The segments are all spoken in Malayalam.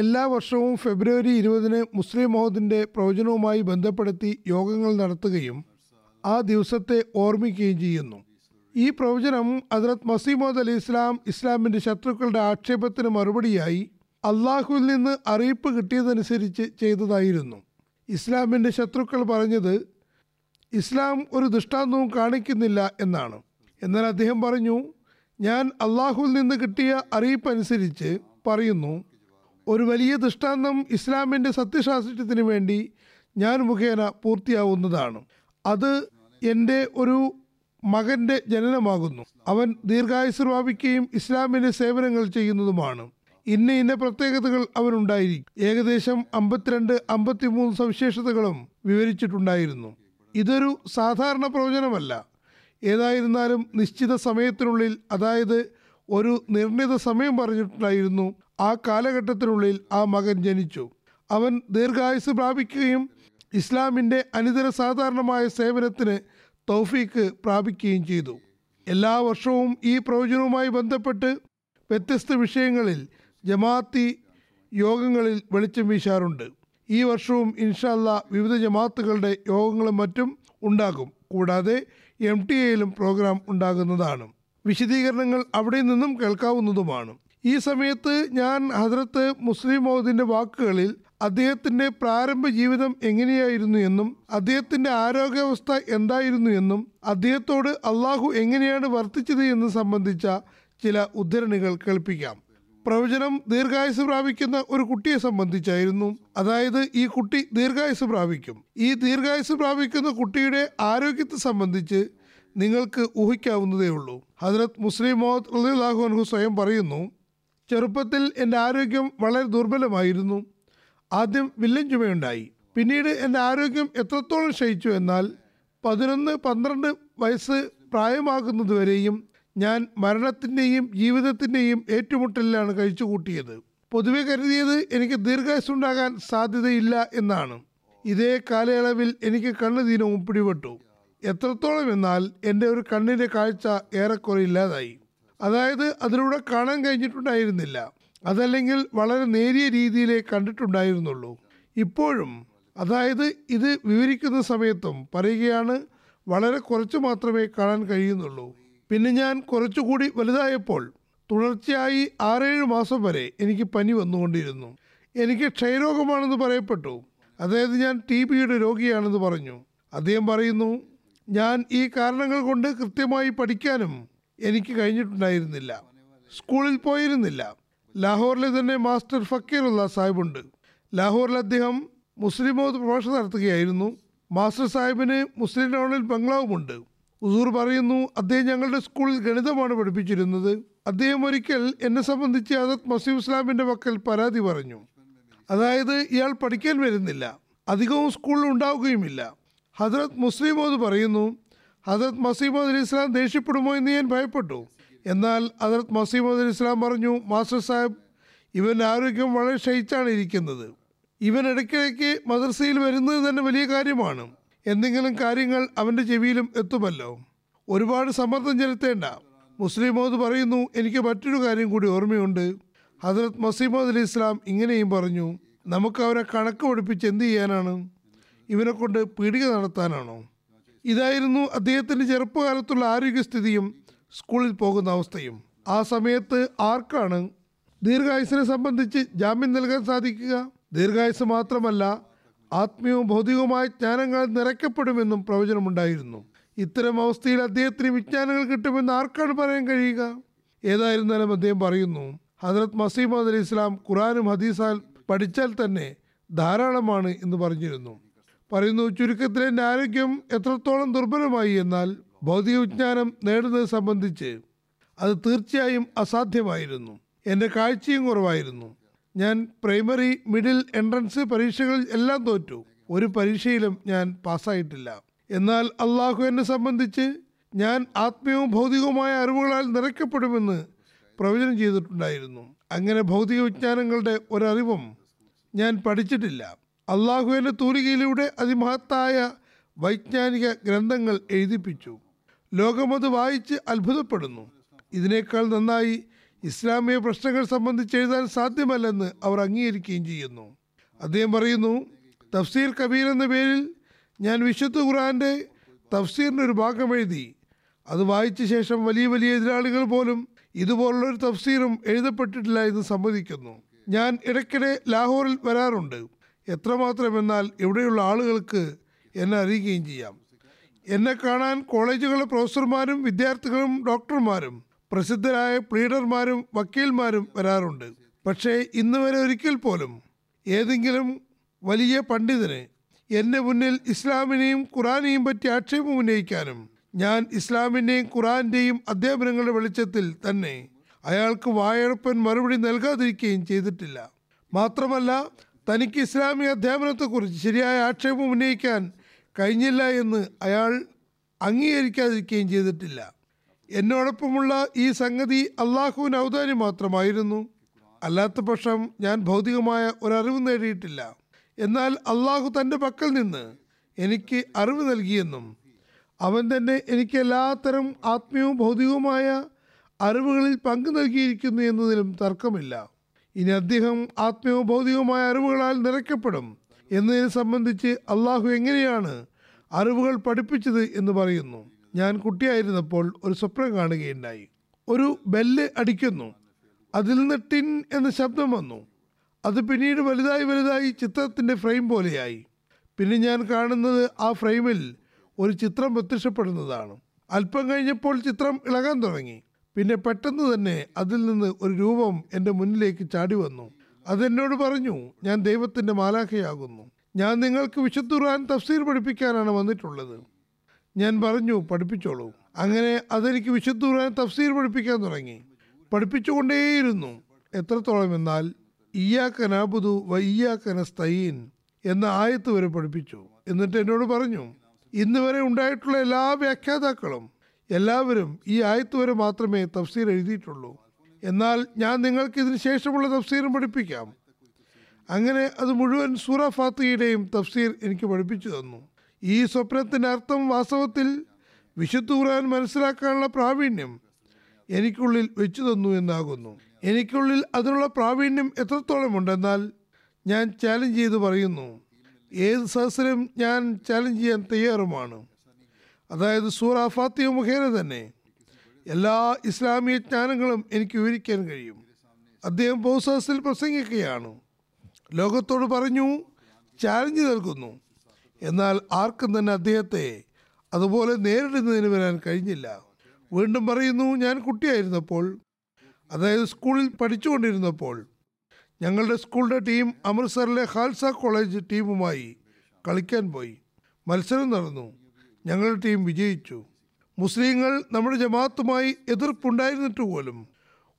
എല്ലാ വർഷവും ഫെബ്രുവരി ഇരുപതിന് മുസ്ലിം മഹദിന്റെ പ്രവചനവുമായി ബന്ധപ്പെടുത്തി യോഗങ്ങൾ നടത്തുകയും ആ ദിവസത്തെ ഓർമ്മിക്കുകയും ചെയ്യുന്നു. ഈ പ്രവചനം ഹസ്രത് മസീമോദ് അലി ഇസ്ലാം ഇസ്ലാമിന്റെ ശത്രുക്കളുടെ ആക്ഷേപത്തിന് മറുപടിയായി അള്ളാഹുവിൽ നിന്ന് അറിയിപ്പ് കിട്ടിയതനുസരിച്ച് ചെയ്തതായിരുന്നു. ഇസ്ലാമിന്റെ ശത്രുക്കൾ പറഞ്ഞത് ഇസ്ലാം ഒരു ദൃഷ്ടാന്തവും കാണിക്കുന്നില്ല എന്നാണ്. എന്നാൽ അദ്ദേഹം പറഞ്ഞു ഞാൻ അള്ളാഹുവിൽ നിന്ന് കിട്ടിയ അറിയിപ്പ് അനുസരിച്ച് പറയുന്നു ഒരു വലിയ ദൃഷ്ടാന്തം ഇസ്ലാമിന്റെ സത്യശാസ്ത്രത്തിന് വേണ്ടി ഞാൻ മുഖേന പൂർത്തിയാവുന്നതാണ്. അത് എന്റെ ഒരു മകന്റെ ജനനമാകുന്നു. അവൻ ദീർഘായുസ് പ്രാപിക്കുകയും ഇസ്ലാമിന്റെ സേവനങ്ങൾ ചെയ്യുന്നതുമാണ്. ഇന്ന ഇന്ന പ്രത്യേകതകൾ അവനുണ്ടായിരിക്കും. ഏകദേശം അമ്പത്തിരണ്ട് അമ്പത്തിമൂന്ന് സവിശേഷതകളും വിവരിച്ചിട്ടുണ്ടായിരുന്നു. ഇതൊരു സാധാരണ പ്രവചനമല്ല. ഏതായിരുന്നാലും നിശ്ചിത സമയത്തിനുള്ളിൽ അതായത് ഒരു നിർണിത സമയം പറഞ്ഞിട്ടുണ്ടായിരുന്നു ആ കാലഘട്ടത്തിനുള്ളിൽ ആ മകൻ ജനിച്ചു. അവൻ ദീർഘായുസ് പ്രാപിക്കുകയും ഇസ്ലാമിന്റെ അനിതര സാധാരണമായ സേവനത്തിന് തൗഫീക്ക് പ്രാപിക്കുകയും ചെയ്തു. എല്ലാ വർഷവും ഈ പ്രവചനവുമായി ബന്ധപ്പെട്ട് വ്യത്യസ്ത വിഷയങ്ങളിൽ ജമാഅത്തി യോഗങ്ങളിൽ വെളിച്ചം വീശാറുണ്ട്. ഈ വർഷവും ഇൻഷാല്ല വിവിധ ജമാഅത്തുകളുടെ യോഗങ്ങളും മറ്റും ഉണ്ടാകും. കൂടാതെ എം ടി എയിലും പ്രോഗ്രാം ഉണ്ടാകുന്നതാണ്. വിശദീകരണങ്ങൾ അവിടെ നിന്നും കേൾക്കാവുന്നതുമാണ്. ഈ സമയത്ത് ഞാൻ ഹജ്രത്ത് മുസ്ലിം മൗദിന്റെ വാക്കുകളിൽ അദ്ദേഹത്തിന്റെ പ്രാരംഭ ജീവിതം എങ്ങനെയായിരുന്നു എന്നും അദ്ദേഹത്തിന്റെ ആരോഗ്യാവസ്ഥ എന്തായിരുന്നു എന്നും അദ്ദേഹത്തോട് അള്ളാഹു എങ്ങനെയാണ് വർത്തിച്ചത് എന്ന് സംബന്ധിച്ച ചില ഉദ്ധരണികൾ കേൾപ്പിക്കാം. പ്രവചനം ദീർഘായുസ് പ്രാപിക്കുന്ന ഒരു കുട്ടിയെ സംബന്ധിച്ചായിരുന്നു. അതായത് ഈ കുട്ടി ദീർഘായുസ് പ്രാപിക്കും. ഈ ദീർഘായുസ് പ്രാപിക്കുന്ന കുട്ടിയുടെ ആരോഗ്യത്തെ സംബന്ധിച്ച് നിങ്ങൾക്ക് ഊഹിക്കാവുന്നതേ ഉള്ളൂ. ഹജറത് മുസ്ലിം മോഹദ് റളിയല്ലാഹു അൻഹു സ്വയം പറയുന്നു ചെറുപ്പത്തിൽ എന്റെ ആരോഗ്യം വളരെ ദുർബലമായിരുന്നു. ആദ്യം വില്ലൻ ചുമയുണ്ടായി. പിന്നീട് എന്റെ ആരോഗ്യം എത്രത്തോളം ക്ഷയിച്ചു എന്നാൽ പതിനൊന്ന് പന്ത്രണ്ട് വയസ്സ് പ്രായമാകുന്നതുവരെയും ഞാൻ മരണത്തിന്റെയും ജീവിതത്തിന്റെയും ഏറ്റുമുട്ടലിലാണ് കഴിച്ചു കൂട്ടിയത് പൊതുവെ കരുതിയത് എനിക്ക് ദീർഘായുസുണ്ടാകാൻ സാധ്യതയില്ല എന്നാണ്. ഇതേ കാലയളവിൽ എനിക്ക് കണ്ണു ദിനവും പിടിപെട്ടു. എത്രത്തോളം എന്നാൽ എന്റെ ഒരു കണ്ണിന്റെ കാഴ്ച ഏറെക്കുറെ ഇല്ലാതായി. അതായത് അതിലൂടെ കാണാൻ കഴിഞ്ഞിട്ടുണ്ടായിരുന്നില്ല. അതല്ലെങ്കിൽ വളരെ നേരിയ രീതിയിലേ കണ്ടിട്ടുണ്ടായിരുന്നുള്ളൂ. ഇപ്പോഴും അതായത് ഇത് വിവരിക്കുന്ന സമയത്തും പറയുകയാണ് വളരെ കുറച്ച് മാത്രമേ കാണാൻ കഴിയുന്നുള്ളൂ. പിന്നെ ഞാൻ കുറച്ചുകൂടി വലുതായപ്പോൾ തുടർച്ചയായി ആറേഴ് മാസം വരെ എനിക്ക് പനി വന്നുകൊണ്ടിരുന്നു. എനിക്ക് ക്ഷയരോഗമാണെന്ന് പറയപ്പെട്ടു. അതായത് ഞാൻ ടി ബിയുടെ രോഗിയാണെന്ന് പറഞ്ഞു. അദ്ദേഹം പറയുന്നു ഞാൻ ഈ കാരണങ്ങൾ കൊണ്ട് കൃത്യമായി പഠിക്കാനും എനിക്ക് കഴിഞ്ഞിട്ടുണ്ടായിരുന്നില്ല. സ്കൂളിൽ പോയിരുന്നില്ല. ലാഹോറിലെ തന്നെ മാസ്റ്റർ ഫക്കീറുള്ള സാഹിബുണ്ട്. ലാഹോറിൽ അദ്ദേഹം മുസ്ലിം പ്രഭാഷ നടത്തുകയായിരുന്നു. മാസ്റ്റർ സാഹിബിന് മുസ്ലിം ടൗണിൽ ബംഗ്ലാവുമുണ്ട്. ഉസൂർ പറയുന്നു അദ്ദേഹം ഞങ്ങളുടെ സ്കൂളിൽ ഗണിതമാണ് പഠിപ്പിച്ചിരുന്നത്. അദ്ദേഹം ഒരിക്കൽ എന്നെ സംബന്ധിച്ച് അദത് മസീം ഇസ്ലാമിന്റെ പക്കൽ പരാതി പറഞ്ഞു. അതായത് ഇയാൾ പഠിക്കാൻ വരുന്നില്ല. അധികവും സ്കൂളിൽ ഉണ്ടാവുകയുമില്ല. ഹജറത് മുസ്ലിം മോദ് പറയുന്നു ഹദ്രത് മസീമദ് അലി ഇസ്ലാം ദേഷ്യപ്പെടുമോ എന്ന് ഞാൻ ഭയപ്പെട്ടു. എന്നാൽ ഹജറത് മസീമദ് അലി ഇസ്ലാം പറഞ്ഞു മാസ്റ്റർ സാഹിബ് ഇവന്റെ ആരോഗ്യം വളരെ ക്ഷയിച്ചാണ് ഇരിക്കുന്നത്. ഇവൻ ഇടയ്ക്കിടയ്ക്ക് മദ്രസയിൽ വരുന്നത് തന്നെ വലിയ കാര്യമാണ്. എന്തെങ്കിലും കാര്യങ്ങൾ അവന്റെ ചെവിയിലും എത്തുമല്ലോ. ഒരുപാട് സമ്മർദ്ദം ചെലുത്തേണ്ട. മുസ്ലിം മോദ് പറയുന്നു എനിക്ക് മറ്റൊരു കാര്യം കൂടി ഓർമ്മയുണ്ട്. ഹജറത് മസീമോദ് അലി ഇസ്ലാം ഇങ്ങനെയും പറഞ്ഞു നമുക്ക് അവരെ കണക്ക് പഠിപ്പിച്ച് എന്ത് ചെയ്യാനാണ്? ഇവനെ കൊണ്ട് പീടിക നടത്താനാണോ? ഇതായിരുന്നു അദ്ദേഹത്തിന്റെ ചെറുപ്പകാലത്തുള്ള ആരോഗ്യസ്ഥിതിയും സ്കൂളിൽ പോകുന്ന അവസ്ഥയും. ആ സമയത്ത് ആർക്കാണ് ദീർഘായുസിനെ സംബന്ധിച്ച് ജാമ്യം നൽകാൻ സാധിക്കുക? ദീർഘായുസ് മാത്രമല്ല ആത്മീയവും ഭൗതികവുമായ ജ്ഞാനങ്ങൾ നിറയ്ക്കപ്പെടുമെന്നും പ്രവചനമുണ്ടായിരുന്നു. ഇത്തരം അവസ്ഥയിൽ അദ്ദേഹത്തിന് വിജ്ഞാനങ്ങൾ കിട്ടുമെന്ന് ആർക്കാണ് പറയാൻ കഴിയുക? ഏതായിരുന്നാലും അദ്ദേഹം പറയുന്നു ഹജറത് മസീമദ് അലി ഇസ്ലാം ഖുറാനും ഹദീസാൽ പഠിച്ചാൽ തന്നെ ധാരാളമാണ് എന്ന് പറഞ്ഞിരുന്നു. പറയുന്നു ചുരുക്കത്തിൽ എന്റെ ആരോഗ്യം എത്രത്തോളം ദുർബലമായി എന്നാൽ ഭൗതിക വിജ്ഞാനം നേടുന്നത് സംബന്ധിച്ച് അത് തീർച്ചയായും അസാധ്യമായിരുന്നു. എന്റെ കാഴ്ചയും കുറവായിരുന്നു. ഞാൻ പ്രൈമറി മിഡിൽ എൻട്രൻസ് പരീക്ഷകളിൽ എല്ലാം തോറ്റു. ഒരു പരീക്ഷയിലും ഞാൻ പാസ്സായിട്ടില്ല. എന്നാൽ അള്ളാഹു എന്നെ സംബന്ധിച്ച് ഞാൻ ആത്മീയവും ഭൗതികവുമായ അറിവുകളാൽ നിറയ്ക്കപ്പെടുമെന്ന് പ്രവചനം ചെയ്തിട്ടുണ്ടായിരുന്നു. അങ്ങനെ ഭൗതിക വിജ്ഞാനങ്ങളുടെ ഒരറിവും ഞാൻ പഠിച്ചിട്ടില്ല. അള്ളാഹുവിന്റെ തൂലികയിലൂടെ അതിമഹത്തായ വൈജ്ഞാനിക ഗ്രന്ഥങ്ങൾ എഴുതിപ്പിച്ചു. ലോകമത് വായിച്ച് അത്ഭുതപ്പെടുന്നു. ഇതിനേക്കാൾ നന്നായി ഇസ്ലാമിക പ്രശ്നങ്ങൾ സംബന്ധിച്ച് എഴുതാൻ സാധ്യമല്ലെന്ന് അവർ അംഗീകരിക്കുകയും ചെയ്യുന്നു. അദ്ദേഹം പറയുന്നു തഫ്സീർ കബീർ എന്ന പേരിൽ ഞാൻ വിശുദ്ധ ഖുറാന്റെ തഫ്സീറിന്റെ ഒരു ഭാഗം എഴുതി. അത് വായിച്ച ശേഷം വലിയ വലിയ എതിരാളികൾ പോലും ഇതുപോലുള്ള ഒരു തഫ്സീറും എഴുതപ്പെട്ടിട്ടില്ല എന്ന് സമ്മതിക്കുന്നു. ഞാൻ ഇടയ്ക്കിടെ ലാഹോറിൽ വരാറുണ്ട്. എത്രമാത്രമെന്നാൽ ഇവിടെയുള്ള ആളുകൾക്ക് എന്നെ അറിയുകയും ചെയ്യാം. എന്നെ കാണാൻ കോളേജുകളിലെ പ്രൊഫസർമാരും വിദ്യാർത്ഥികളും ഡോക്ടർമാരും പ്രസിദ്ധരായ പ്ലീഡർമാരും വക്കീൽമാരും വരാറുണ്ട്. പക്ഷേ ഇന്ന് വരെ ഒരിക്കൽ പോലും ഏതെങ്കിലും വലിയ പണ്ഡിതന് എന്റെ മുന്നിൽ ഇസ്ലാമിനെയും ഖുറാനെയും പറ്റി ആക്ഷേപം ഉന്നയിക്കാനും ഞാൻ ഇസ്ലാമിന്റെയും ഖുറാന്റെയും അധ്യാപനങ്ങളുടെ വെളിച്ചത്തിൽ തന്നെ അയാൾക്ക് വായടപ്പൻ മറുപടി നൽകാതിരിക്കുകയും ചെയ്തിട്ടില്ല. മാത്രമല്ല തനിക്ക് ഇസ്ലാമിക അധ്യാപനത്തെക്കുറിച്ച് ശരിയായ ആക്ഷേപം ഉന്നയിക്കാൻ കഴിഞ്ഞില്ല എന്ന് അയാൾ അംഗീകരിക്കാതിരിക്കുകയും ചെയ്തിട്ടില്ല. എന്നോടൊപ്പമുള്ള ഈ സംഗതി അള്ളാഹുവിന് ഔദാര്യം മാത്രമായിരുന്നു. അല്ലാത്ത പക്ഷം ഞാൻ ഭൗതികമായ ഒരറിവ് നേടിയിട്ടില്ല. എന്നാൽ അള്ളാഹു തന്റെ പക്കൽ നിന്ന് എനിക്ക് അറിവ് നൽകിയെന്നും അവൻ തന്നെ എനിക്ക് എല്ലാത്തരം ആത്മീയവും ഭൗതികവുമായ അറിവുകളിൽ പങ്കു നൽകിയിരിക്കുന്നു എന്നതിലും തർക്കമില്ല. ഇനി അദ്ദേഹം ആത്മീയവും ഭൗതികവുമായ അറിവുകളാൽ നിറയ്ക്കപ്പെടും എന്നതിനെ സംബന്ധിച്ച് അള്ളാഹു എങ്ങനെയാണ് അറിവുകൾ പഠിപ്പിച്ചത് എന്ന് പറയുന്നു. ഞാൻ കുട്ടിയായിരുന്നപ്പോൾ ഒരു സ്വപ്നം കാണുകയുണ്ടായി. ഒരു ബെല്ല് അടിക്കുന്നു. അതിൽ നിന്ന് ടിൻ എന്ന ശബ്ദം വന്നു. അത് പിന്നീട് വലുതായി വലുതായി ചിത്രത്തിന്റെ ഫ്രെയിം പോലെയായി. പിന്നെ ഞാൻ കാണുന്നത് ആ ഫ്രെയിമിൽ ഒരു ചിത്രം പ്രത്യക്ഷപ്പെടുന്നതാണ്. അല്പം കഴിഞ്ഞപ്പോൾ ചിത്രം ഇളകാൻ തുടങ്ങി. പിന്നെ പെട്ടെന്ന് തന്നെ അതിൽ നിന്ന് ഒരു രൂപം എന്റെ മുന്നിലേക്ക് ചാടി വന്നു. അതെന്നോട് പറഞ്ഞു ഞാൻ ദൈവത്തിന്റെ മാലാഖയാകുന്നു. ഞാൻ നിങ്ങൾക്ക് വിശുദ്ധ ഖുർആൻ തഫ്സീർ പഠിപ്പിക്കാനാണ് വന്നിട്ടുള്ളത്. ഞാൻ പറഞ്ഞു പഠിപ്പിച്ചോളൂ. അങ്ങനെ അതെനിക്ക് വിശുദ്ധ ഖുർആൻ തഫ്സീർ പഠിപ്പിക്കാൻ തുടങ്ങി. പഠിപ്പിച്ചുകൊണ്ടേയിരുന്നു. എത്രത്തോളം എന്നാൽ ഇയ്യാക്ക നാബുദു വയ്യാക്ക നസ്തയീൻ എന്ന ആയത്ത് വരെ പഠിപ്പിച്ചു. എന്നിട്ട് എന്നോട് പറഞ്ഞു ഇന്ന് വരെ ഉണ്ടായിട്ടുള്ള എല്ലാ വ്യാഖ്യാതാക്കളും എല്ലാവരും ഈ ആയത്ത് വരെ മാത്രമേ തഫ്സീർ എഴുതിയിട്ടുള്ളൂ. എന്നാൽ ഞാൻ നിങ്ങൾക്ക് ഇതിന് ശേഷമുള്ള തഫ്സീറും പഠിപ്പിക്കാം. അങ്ങനെ അത് മുഴുവൻ സൂറ ഫാത്തിയുടെയും തഫ്സീർ എനിക്ക് പഠിപ്പിച്ചു തന്നു. ഈ സ്വപ്നത്തിന്റെ അർത്ഥം വാസ്തവത്തിൽ വിശുദ്ധ ഖുർആൻ മനസ്സിലാക്കാനുള്ള പ്രാവീണ്യം എനിക്കുള്ളിൽ വെച്ചു തന്നു എന്നാകുന്നു. എനിക്കുള്ളിൽ അതിനുള്ള പ്രാവീണ്യം എത്രത്തോളം ഉണ്ടെന്നാൽ ഞാൻ ചാലഞ്ച് ചെയ്ത് പറയുന്നു. ഏത് സഹസ്രം ഞാൻ ചാലഞ്ച് ചെയ്യാൻ തയ്യാറുമാണ്. അതായത് സൂറ ഫാത്തിയ മുഖേന തന്നെ എല്ലാ ഇസ്ലാമിക ജ്ഞാനങ്ങളും എനിക്ക് വിവരിക്കാൻ കഴിയും. അദ്ദേഹം ബൗസാസിൽ പ്രസംഗിക്കുകയാണ്. ലോകത്തോട് പറഞ്ഞു ചാലഞ്ച് നൽകുന്നു. എന്നാൽ ആർക്കും തന്നെ അദ്ദേഹത്തെ അതുപോലെ നേരിടുന്നതിന് വരാൻ കഴിഞ്ഞില്ല. വീണ്ടും പറയുന്നു ഞാൻ കുട്ടിയായിരുന്നപ്പോൾ അതായത് സ്കൂളിൽ പഠിച്ചുകൊണ്ടിരുന്നപ്പോൾ ഞങ്ങളുടെ സ്കൂളിന്റെ ടീം അമൃത്സറിലെ ഖാൽസ കോളേജ് ടീമുമായി കളിക്കാൻ പോയി. മത്സരം നടന്നു. ഞങ്ങളുടെ ടീം വിജയിച്ചു. മുസ്ലിങ്ങൾ നമ്മുടെ ജമാഅത്തുമായി എതിർപ്പുണ്ടായിരുന്നിട്ട് പോലും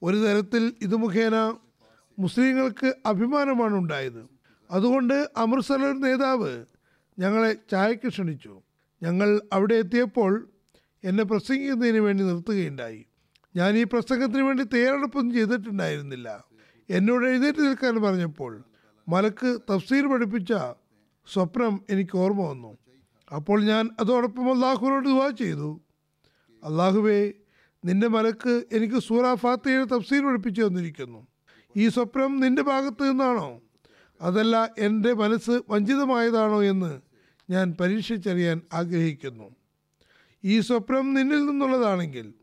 ഒരു തരത്തിൽ ഇത് മുഖേന മുസ്ലിങ്ങൾക്ക് അഭിമാനമാണ് ഉണ്ടായത്. അതുകൊണ്ട് അമൃത്സറിലെ നേതാവ് ഞങ്ങളെ ചായക്ക് ക്ഷണിച്ചു. ഞങ്ങൾ അവിടെ എത്തിയപ്പോൾ എന്നെ പ്രസംഗിക്കുന്നതിന് വേണ്ടി നിർത്തുകയുണ്ടായി. ഞാൻ ഈ പ്രസംഗത്തിന് വേണ്ടി തയ്യാറെടുപ്പൊന്നും ചെയ്തിട്ടുണ്ടായിരുന്നില്ല. എന്നോട് എഴുന്നേറ്റ് നിൽക്കാൻ പറഞ്ഞപ്പോൾ മലക്ക് തഫ്സീർ പഠിപ്പിച്ച സ്വപ്നം എനിക്ക് ഓർമ്മ വന്നു. അപ്പോൾ ഞാൻ അതോടൊപ്പം അള്ളാഹുവിനോട് ദുവാ ചെയ്തു. അള്ളാഹുവേ നിന്റെ മലക്ക് എനിക്ക് സൂറ ഫാത്തയുടെ തഫ്സീൽ പഠിപ്പിച്ചു തന്നിരിക്കുന്നു. ഈ സ്വപ്നം നിന്റെ ഭാഗത്ത് നിന്നാണോ? അതല്ല എന്റെ മനസ്സ് വഞ്ചിതമായതാണോ എന്ന് ഞാൻ പരീക്ഷിച്ചറിയാൻ ആഗ്രഹിക്കുന്നു. ഈ സ്വപ്നം നിന്നിൽ നിന്നുള്ളതാണെങ്കിൽ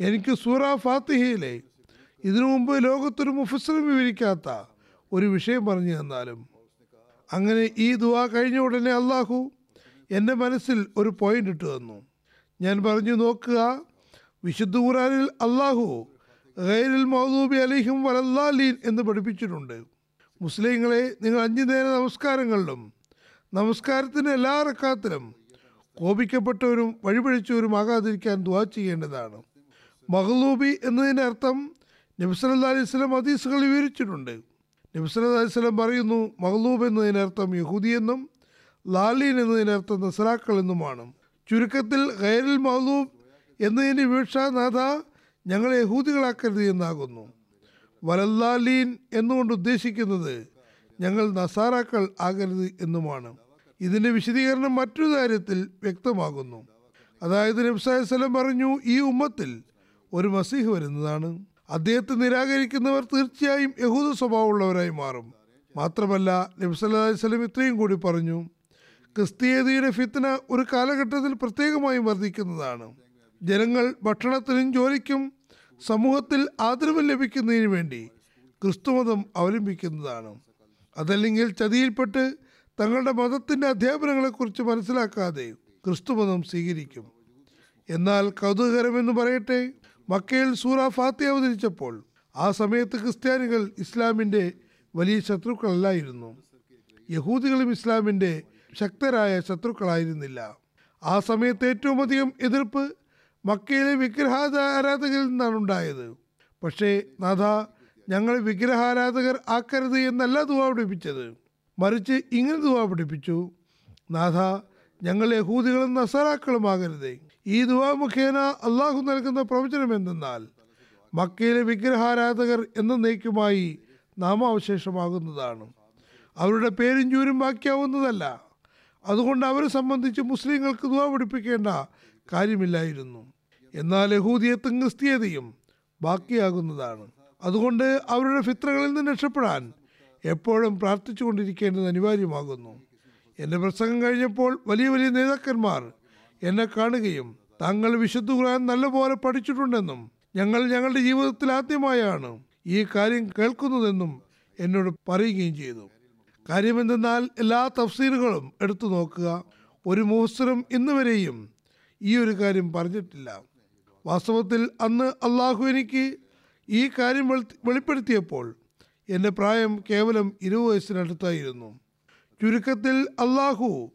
എനിക്ക് സൂറ ഫാത്തിഹയിലെ ഇതിനു മുമ്പ് ലോകത്തൊരു മുഫസറും വിവരിക്കാത്ത ഒരു വിഷയം പറഞ്ഞു തന്നാലും അങ്ങനെ ഈ ദുവാ കഴിഞ്ഞ ഉടനെ അള്ളാഹു എന്റെ മനസ്സിൽ ഒരു പോയിന്റ് ഇട്ട് തന്നു. ഞാൻ പറഞ്ഞു നോക്കുക വിശുദ്ധ ഖുറാനിൽ അള്ളാഹു ഗൈരിൽ മൗദൂബി അലിഹിം വലല്ലാലീൻ എന്ന് പഠിപ്പിച്ചിട്ടുണ്ട്. മുസ്ലിങ്ങളെ നിങ്ങൾ അഞ്ചു നേര നമസ്കാരങ്ങളിലും നമസ്കാരത്തിന്റെ എല്ലാ റക്കാത്തിലും കോപിക്കപ്പെട്ടവരും വഴിപഴിച്ചവരും ആകാതിരിക്കാൻ ദുവാ ചെയ്യേണ്ടതാണ്. മഹ്ലൂബി എന്നതിന്റെ അർത്ഥം നബ്സല്ലാ അലൈഹി സ്വലം ഹദീസുകൾ വിവരിച്ചിട്ടുണ്ട്. നബ്സല്ലാ അലൈഹി സ്വലം പറയുന്നു മഹ്ലൂബ് എന്നതിനർത്ഥം യഹൂദി എന്നും ലാലീൻ എന്നതിനർത്ഥം നസറാക്കൾ എന്നുമാണ്. ചുരുക്കത്തിൽ ഗൈറിൽ മഹ്ലൂബ് എന്നതിന്റെ വീഴ്ച നാഥ ഞങ്ങളെ യഹൂദികളാക്കരുത് എന്നാകുന്നു. വലല്ലാലീൻ എന്നുകൊണ്ട് ഉദ്ദേശിക്കുന്നത് ഞങ്ങൾ നസാറാക്കൾ ആകരുത് എന്നുമാണ്. ഇതിന്റെ വിശദീകരണം മറ്റൊരു കാര്യത്തിൽ വ്യക്തമാകുന്നു. അതായത് നബ്സായ സ്വലം പറഞ്ഞു ഈ ഉമ്മത്തിൽ ഒരു മസീഹ് വരുന്നതാണ്. അദ്ദേഹത്തെ നിരാകരിക്കുന്നവർ തീർച്ചയായും യഹൂദ സ്വഭാവമുള്ളവരായി മാറും. മാത്രമല്ല നബ്സല്ലാ ഇത്രയും കൂടി പറഞ്ഞു ക്രിസ്തീയതയുടെ ഫിത്തന ഒരു കാലഘട്ടത്തിൽ പ്രത്യേകമായി വർദ്ധിക്കുന്നതാണ്. ജനങ്ങൾ ഭക്ഷണത്തിനും ജോലിക്കും സമൂഹത്തിൽ ആദരവ് ലഭിക്കുന്നതിന് വേണ്ടി ക്രിസ്തുമതം അവലംബിക്കുന്നതാണ്. അതല്ലെങ്കിൽ ചതിയിൽപ്പെട്ട് തങ്ങളുടെ മതത്തിന്റെ അധ്യാപനങ്ങളെക്കുറിച്ച് മനസ്സിലാക്കാതെ ക്രിസ്തുമതം സ്വീകരിക്കും. എന്നാൽ കൗതുകകരമെന്ന് പറയട്ടെ മക്കയിൽ സൂറ ഫാത്തി അവതരിച്ചപ്പോൾ ആ സമയത്ത് ക്രിസ്ത്യാനികൾ ഇസ്ലാമിന്റെ വലിയ ശത്രുക്കളല്ലായിരുന്നു. യഹൂദികളും ഇസ്ലാമിന്റെ ശക്തരായ ശത്രുക്കളായിരുന്നില്ല. ആ സമയത്ത് ഏറ്റവും അധികം എതിർപ്പ് മക്കയിലെ വിഗ്രഹാരാധകരിൽ നിന്നാണ് ഉണ്ടായത്. പക്ഷേ നാഥ ഞങ്ങൾ വിഗ്രഹാരാധകർ ആക്കരുത് എന്നല്ല ദുവാ പഠിപ്പിച്ചത്. മറിച്ച് ഇങ്ങനെ ദുവാ പഠിപ്പിച്ചു നാഥ ഞങ്ങൾ യഹൂദികളും നസറാക്കളുമാകരുതേ ഈ ദുവാ മുഖേന അള്ളാഹു നൽകുന്ന പ്രവചനം എന്തെന്നാൽ മക്കയിലെ വിഗ്രഹാരാധകർ എന്നേക്കുമായി നാമാവശേഷമാകുന്നതാണ്. അവരുടെ പേരും ചൂരും ബാക്കിയാവുന്നതല്ല. അതുകൊണ്ട് അവരെ സംബന്ധിച്ച് മുസ്ലിങ്ങൾക്ക് ദുവാ പഠിപ്പിക്കേണ്ട കാര്യമില്ലായിരുന്നു. എന്നാൽ യഹൂദിയത്തും ക്രിസ്തീയതയും ബാക്കിയാകുന്നതാണ്. അതുകൊണ്ട് അവരുടെ ഫിത്രകളിൽ നിന്ന് രക്ഷപ്പെടാൻ എപ്പോഴും പ്രാർത്ഥിച്ചു കൊണ്ടിരിക്കേണ്ടത് അനിവാര്യമാകുന്നു. എന്റെ പ്രസംഗം കഴിഞ്ഞപ്പോൾ വലിയ വലിയ നേതാക്കന്മാർ എന്നെ കാണുകയും താങ്കൾ വിശുദ്ധ ഖുർആൻ നല്ലപോലെ പഠിച്ചിട്ടുണ്ടെന്നും ഞങ്ങൾ ഞങ്ങളുടെ ജീവിതത്തിൽ ആദ്യമായാണ് ഈ കാര്യം കേൾക്കുന്നതെന്നും എന്നോട് പറയുകയും ചെയ്തു. കാര്യമെന്തെന്നാൽ എല്ലാ തഫ്സീലുകളും എടുത്തു നോക്കുക. ഒരു മുഹസ്സറും ഇന്നുവരെയും ഈ ഒരു കാര്യം പറഞ്ഞിട്ടില്ല. വാസ്തവത്തിൽ അന്ന് അള്ളാഹു എനിക്ക് ഈ കാര്യം വെളിപ്പെടുത്തിയപ്പോൾ എന്റെ പ്രായം കേവലം ഇരുപത് വയസ്സിനടുത്തായിരുന്നു. ചുരുക്കത്തിൽ അള്ളാഹു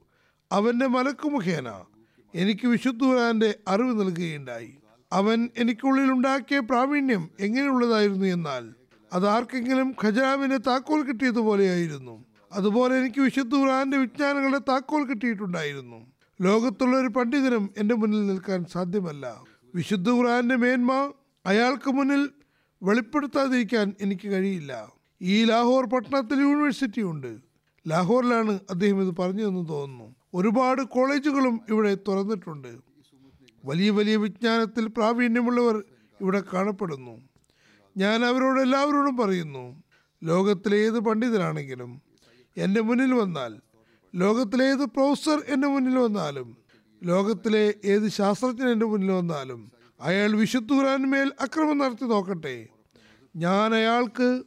അവന്റെ മലക്കു മുഖേന എനിക്ക് വിശുദ്ധൂരാന്റെ അറിവ് നൽകുകയുണ്ടായി. അവൻ എനിക്കുള്ളിൽ ഉണ്ടാക്കിയ പ്രാവീണ്യം എങ്ങനെയുള്ളതായിരുന്നു എന്നാൽ അതാർക്കെങ്കിലും ഖജാവിന് താക്കോൽ കിട്ടിയതുപോലെയായിരുന്നു. അതുപോലെ എനിക്ക് വിശുദ്ധ ഖുർആന്റെ വിജ്ഞാനങ്ങളുടെ താക്കോൽ കിട്ടിയിട്ടുണ്ടായിരുന്നു. ലോകത്തുള്ള ഒരു പണ്ഡിതനും എന്റെ മുന്നിൽ നിൽക്കാൻ സാധ്യമല്ല. വിശുദ്ധ ഖുർആന്റെ മേന്മ അയാൾക്ക് മുന്നിൽ വെളിപ്പെടുത്താതിരിക്കാൻ എനിക്ക് കഴിയില്ല. ഈ ലാഹോർ പട്ടണത്തിൽ യൂണിവേഴ്സിറ്റി ഉണ്ട്. ലാഹോറിലാണ് അദ്ദേഹം ഇത് പറഞ്ഞതെന്ന് തോന്നുന്നു. ഒരുപാട് കോളേജുകളും ഇവിടെ തുറന്നിട്ടുണ്ട്. വലിയ വലിയ വിജ്ഞാനത്തിൽ പ്രാവീണ്യമുള്ളവർ ഇവിടെ കാണപ്പെടുന്നു. ഞാൻ അവരോട് എല്ലാവരോടും പറയുന്നു ലോകത്തിലെ ഏത് പണ്ഡിതനാണെങ്കിലും എന്റെ മുന്നിൽ വന്നാൽ. ലോകത്തിലെ ഏത് പ്രൊഫസർ എന്റെ മുന്നിൽ വന്നാലും. ലോകത്തിലെ ഏത് ശാസ്ത്രജ്ഞൻ എന്റെ മുന്നിൽ വന്നാലും. അയാൾ വിശുദ്ധ ഖുറാൻമേൽ അക്രമം നടത്തി നോക്കട്ടെ. ഞാൻ അയാൾക്ക്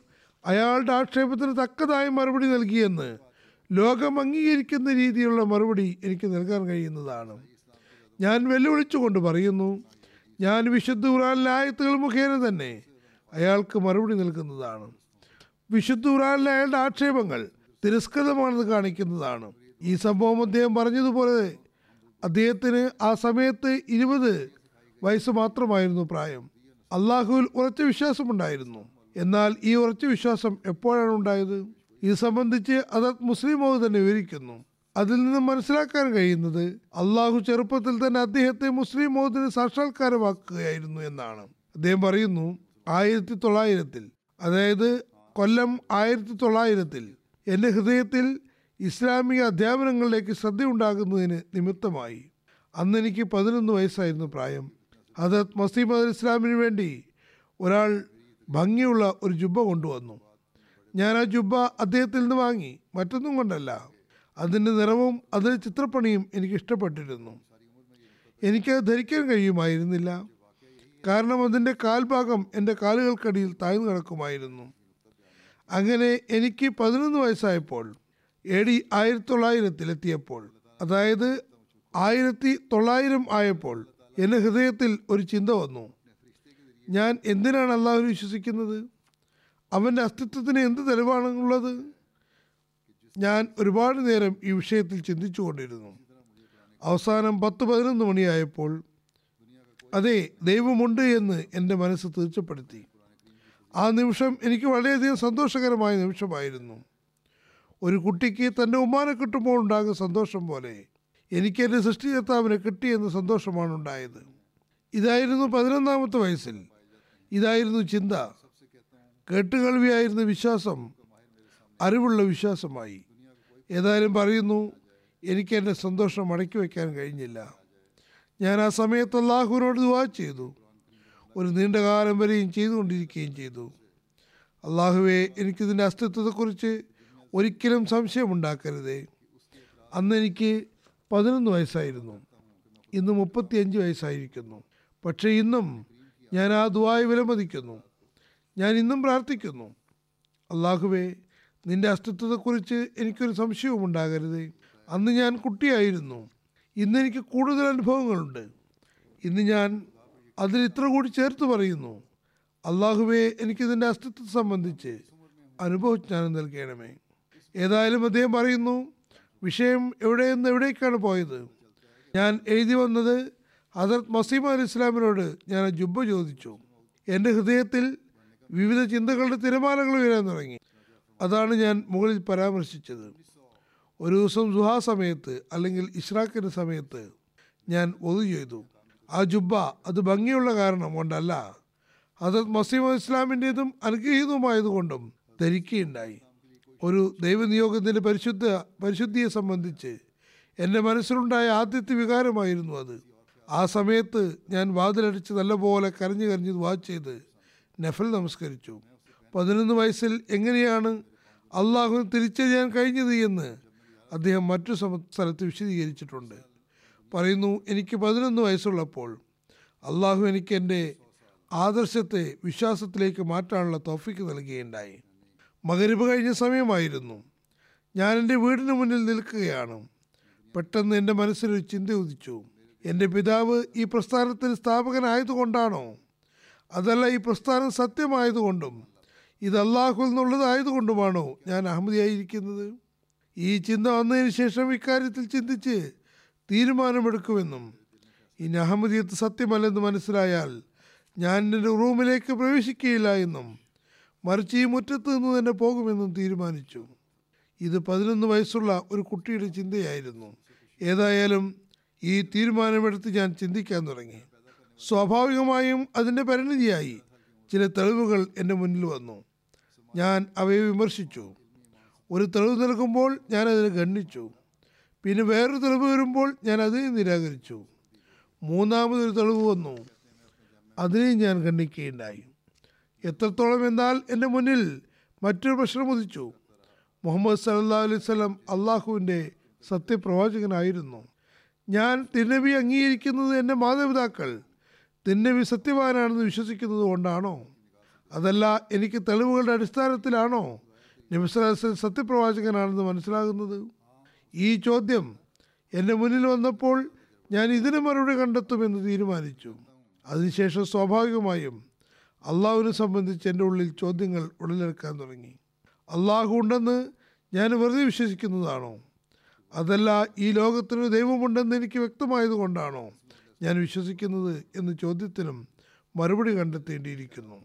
അയാളുടെ ആക്ഷേപത്തിന് തക്കതായ മറുപടി നൽകിയെന്ന് ലോകം അംഗീകരിക്കുന്ന രീതിയിലുള്ള മറുപടി എനിക്ക് നൽകാൻ കഴിയുന്നതാണ്. ഞാൻ വെല്ലുവിളിച്ചുകൊണ്ട് പറയുന്നു ഞാൻ വിശുദ്ധ ഖുറാനിലെ ആയത്തുകൾ മുഖേന തന്നെ അയാൾക്ക് മറുപടി നൽകുന്നതാണ്. വിശുദ്ധ ഖുറാനിലെ അയാളുടെ ആക്ഷേപങ്ങൾ തിരസ്കൃതമാണെന്ന് കാണിക്കുന്നതാണ്. ഈ സംഭവം അദ്ദേഹം പറഞ്ഞതുപോലെ അദ്ദേഹത്തിന് ആ സമയത്ത് ഇരുപത് വയസ്സ് മാത്രമായിരുന്നു പ്രായം. അള്ളാഹുവിൽ ഉറച്ച വിശ്വാസമുണ്ടായിരുന്നു. എന്നാൽ ഈ ഉറച്ച വിശ്വാസം എപ്പോഴാണ് ഉണ്ടായത്? ഇത് സംബന്ധിച്ച് മുസ്ലിം മൗദ് തന്നെ വിവരിക്കുന്നു. അതിൽ നിന്ന് മനസ്സിലാക്കാൻ കഴിയുന്നത് അള്ളാഹു ചെറുപ്പത്തിൽ തന്നെ അദ്ദേഹത്തെ മുസ്ലിം മൗദിന് സാക്ഷാത്കാരമാക്കുകയായിരുന്നു എന്നാണ്. അദ്ദേഹം പറയുന്നു ആയിരത്തി തൊള്ളായിരത്തിൽ അതായത് കൊല്ലം ആയിരത്തി തൊള്ളായിരത്തിൽ എന്റെ ഹൃദയത്തിൽ ഇസ്ലാമിക അധ്യാപനങ്ങളിലേക്ക് ശ്രദ്ധയുണ്ടാകുന്നതിന് നിമിത്തമായി. അന്ന് എനിക്ക് പതിനൊന്ന് വയസ്സായിരുന്നു പ്രായം. ഹജറത് മസീം അദ് ഇസ്ലാമിന് വേണ്ടി ഒരാൾ ഭംഗിയുള്ള ഒരു ജുബ്ബ കൊണ്ടുവന്നു. ഞാൻ ആ ജുബ്ബ അദ്ദേഹത്തിൽ നിന്ന് വാങ്ങി. മറ്റൊന്നും കൊണ്ടല്ല. അതിന്റെ നിറവും അതിന്റെ ചിത്രപ്പണിയും എനിക്ക് ഇഷ്ടപ്പെട്ടിരുന്നു. എനിക്കത് ധരിക്കാൻ കഴിയുമായിരുന്നില്ല. കാരണം അതിന്റെ കാൽഭാഗം എന്റെ കാലുകൾക്കടിയിൽ താഴ്ന്നു കിടക്കുമായിരുന്നു. അങ്ങനെ എനിക്ക് പതിനൊന്ന് വയസ്സായപ്പോൾ എ ഡി ആയിരത്തി തൊള്ളായിരത്തിലെത്തിയപ്പോൾ അതായത് ആയിരത്തി തൊള്ളായിരം ആയപ്പോൾ എന്റെ ഹൃദയത്തിൽ ഒരു ചിന്ത വന്നു. ഞാൻ എന്തിനാണ് അള്ളാഹു വിശ്വസിക്കുന്നത്? അവന്റെ അസ്തിത്വത്തിന് എന്ത് തെളിവാണുള്ളത്? ഞാൻ ഒരുപാട് നേരം ഈ വിഷയത്തിൽ ചിന്തിച്ചു കൊണ്ടിരുന്നു അവസാനം പത്ത് പതിനൊന്ന് മണിയായപ്പോൾ അതെ ദൈവമുണ്ട് എന്ന് എന്റെ മനസ്സ് തീർച്ചപ്പെടുത്തി. ആ നിമിഷം എനിക്ക് വളരെയധികം സന്തോഷകരമായ നിമിഷമായിരുന്നു. ഒരു കുട്ടിക്ക് തന്റെ ഉമ്മാനെ കിട്ടുമ്പോൾ ഉണ്ടാകുന്ന സന്തോഷം പോലെ എനിക്ക് എന്റെ സൃഷ്ടികർത്താവിനെ കിട്ടിയെന്ന സന്തോഷമാണ് ഉണ്ടായത്. ഇതായിരുന്നു പതിനൊന്നാമത്തെ വയസ്സിൽ. ഇതായിരുന്നു ചിന്ത. കേട്ടുകേൾവിയായിരുന്ന വിശ്വാസം അറിവുള്ള വിശ്വാസമായി. ഏതായാലും പറയുന്നു എനിക്ക് എന്റെ സന്തോഷം അടക്കി വയ്ക്കാൻ കഴിഞ്ഞില്ല. ഞാൻ ആ സമയത്ത് അള്ളാഹുവിനോട് ദുവാ ചെയ്തു. ഒരു നീണ്ടകാലം വരെയും ചെയ്തുകൊണ്ടിരിക്കുകയും ചെയ്തു. അള്ളാഹുവെ എനിക്കിതിന്റെ അസ്തിത്വത്തെക്കുറിച്ച് ഒരിക്കലും സംശയമുണ്ടാക്കരുതേ. അന്ന് എനിക്ക് പതിനൊന്ന് വയസ്സായിരുന്നു. ഇന്ന് മുപ്പത്തിയഞ്ച് വയസ്സായിരിക്കുന്നു. പക്ഷേ ഇന്നും ഞാൻ ആ ദുവായി വിലമതിക്കുന്നു. ഞാൻ ഇന്നും പ്രാർത്ഥിക്കുന്നു. അള്ളാഹുവേ നിന്റെ അസ്തിത്വത്തെക്കുറിച്ച് എനിക്കൊരു സംശയവും ഉണ്ടാകരുത്. അന്ന് ഞാൻ കുട്ടിയായിരുന്നു. ഇന്ന് എനിക്ക് കൂടുതൽ അനുഭവങ്ങളുണ്ട്. ഇന്ന് ഞാൻ അതിൽ ഇത്ര കൂടി ചേർത്ത് പറയുന്നു. അള്ളാഹുവെ എനിക്കിതിന്റെ അസ്തിത്വം സംബന്ധിച്ച് അനുഭവജ്ഞാനം നൽകണമേ. ഏതായാലും അദ്ദേഹം പറയുന്നു വിഷയം എവിടെ നിന്ന് എവിടേക്കാണ് പോയത്? ഞാൻ എഴുതി വന്നത് ഹസരത് മസീമ അലി ഇസ്ലാമിനോട് ഞാൻ ജുബ ജുബ്ബ ചോദിച്ചു. എന്റെ ഹൃദയത്തിൽ വിവിധ ചിന്തകളുടെ തിരമാലകൾ ഉയരാൻ തുടങ്ങി. അതാണ് ഞാൻ മുകളിൽ പരാമർശിച്ചത്. ഒരു ദിവസം സുഹാ സമയത്ത് അല്ലെങ്കിൽ ഇഷ്രാഖിന്റെ സമയത്ത് ഞാൻ ഒതു ചെയ്തു. ആ ജുബ്ബ അത് ഭംഗിയുള്ള കാരണം കൊണ്ടല്ല. അത് മസീമ ഇസ്ലാമിന്റെതും അനുഗ്രഹീതവുമായതുകൊണ്ടും ധരിക്കുകയുണ്ടായി. ഒരു ദൈവനിയോഗത്തിന്റെ പരിശുദ്ധ പരിശുദ്ധിയെ സംബന്ധിച്ച് എന്റെ മനസ്സിലുണ്ടായ ആദ്യത്തെ വികാരമായിരുന്നു അത്. ആ സമയത്ത് ഞാൻ വാതിലടിച്ച് നല്ലപോലെ കരഞ്ഞു കരഞ്ഞ് ദുവാ ചെയ്ത് നഫൽ നമസ്കരിച്ചു. പതിനൊന്ന് വയസ്സിൽ എങ്ങനെയാണ് അള്ളാഹുവിന് തിരിച്ചറിയാൻ കഴിഞ്ഞത് എന്ന് അദ്ദേഹം മറ്റു സ്ഥലത്ത് വിശദീകരിച്ചിട്ടുണ്ട്. പറയുന്നു എനിക്ക് പതിനൊന്ന് വയസ്സുള്ളപ്പോൾ അള്ളാഹു എനിക്ക് എന്റെ ആദർശത്തെ വിശ്വാസത്തിലേക്ക് മാറ്റാനുള്ള തോഫിക്ക് നൽകുകയുണ്ടായി. മകരിപ്പ് കഴിഞ്ഞ സമയമായിരുന്നു. ഞാൻ എന്റെ വീടിന് മുന്നിൽ നിൽക്കുകയാണ്. പെട്ടെന്ന് എന്റെ മനസ്സിലൊരു ചിന്ത ഉദിച്ചു. എന്റെ പിതാവ് ഈ പ്രസ്ഥാനത്തിന് സ്ഥാപകനായതുകൊണ്ടാണോ? അതല്ല ഈ പ്രസ്ഥാനം സത്യമായതുകൊണ്ടും ഇത് അള്ളാഹുൽ നിന്നുള്ളതായതുകൊണ്ടുമാണോ ഞാൻ അഹമ്മദിയായിരിക്കുന്നത്? ഈ ചിന്ത വന്നതിന് ശേഷം ഇക്കാര്യത്തിൽ ചിന്തിച്ച് തീരുമാനമെടുക്കുമെന്നും ഇനി അഹമ്മദിയത്ത് സത്യമല്ലെന്ന് മനസ്സിലായാൽ ഞാൻ എന്റെ റൂമിലേക്ക് പ്രവേശിക്കുകയില്ല എന്നും മറിച്ച് ഈ മുറ്റത്ത് നിന്ന് തന്നെ പോകുമെന്നും തീരുമാനിച്ചു. ഇത് പതിനൊന്ന് വയസ്സുള്ള ഒരു കുട്ടിയുടെ ചിന്തയായിരുന്നു. ഏതായാലും ഈ തീരുമാനമെടുത്ത് ഞാൻ ചിന്തിക്കാൻ തുടങ്ങി. സ്വാഭാവികമായും അതിന്റെ പരിണിതിയായി ചില തെളിവുകൾ എന്റെ മുന്നിൽ വന്നു. ഞാൻ അവയെ വിമർശിച്ചു. ഒരു തെളിവ് നൽകുമ്പോൾ ഞാനതിനെ ഗണ്ണിച്ചു പിന്നെ വേറൊരു തെളിവ് വരുമ്പോൾ ഞാൻ അതിനെ നിരാകരിച്ചു. മൂന്നാമതൊരു തെളിവ് വന്നു. അതിനെയും ഞാൻ ഖണ്ഡിക്കുകയുണ്ടായി. എത്രത്തോളം എന്നാൽ എന്റെ മുന്നിൽ മറ്റൊരു പ്രശ്നം ഉദിച്ചു. മുഹമ്മദ് സല്ലാ അലൈഹി സ്വലം അള്ളാഹുവിന്റെ സത്യപ്രവാചകനായിരുന്നു. ഞാൻ തിന്നബി അംഗീകരിക്കുന്നത് എന്റെ മാതാപിതാക്കൾ. തിന്നബി സത്യവാനാണെന്ന് വിശ്വസിക്കുന്നത് കൊണ്ടാണോ? അതല്ല എനിക്ക് തെളിവുകളുടെ അടിസ്ഥാനത്തിലാണോ നബി സ്വല്ലല്ലാഹു അലൈഹി വസല്ലം സത്യപ്രവാചകനാണെന്ന് മനസ്സിലാകുന്നത്? ഈ ചോദ്യം എന്റെ മുന്നിൽ വന്നപ്പോൾ ഞാൻ ഇതിന് മറുപടി കണ്ടെത്തുമെന്ന് തീരുമാനിച്ചു. അതിനുശേഷം സ്വാഭാവികമായും അള്ളാഹുവിനെ സംബന്ധിച്ച് എന്റെ ഉള്ളിൽ ചോദ്യങ്ങൾ ഉടലെടുക്കാൻ തുടങ്ങി. അള്ളാഹു ഉണ്ടെന്ന് ഞാൻ വെറുതെ വിശ്വസിക്കുന്നതാണോ? അതല്ല ഈ ലോകത്തിന് ദൈവമുണ്ടെന്ന് എനിക്ക് വ്യക്തമായതുകൊണ്ടാണോ ഞാൻ വിശ്വസിക്കുന്നത് എന്ന ചോദ്യത്തിനും മറുപടി കണ്ടെത്തേണ്ടിയിരിക്കുന്നു.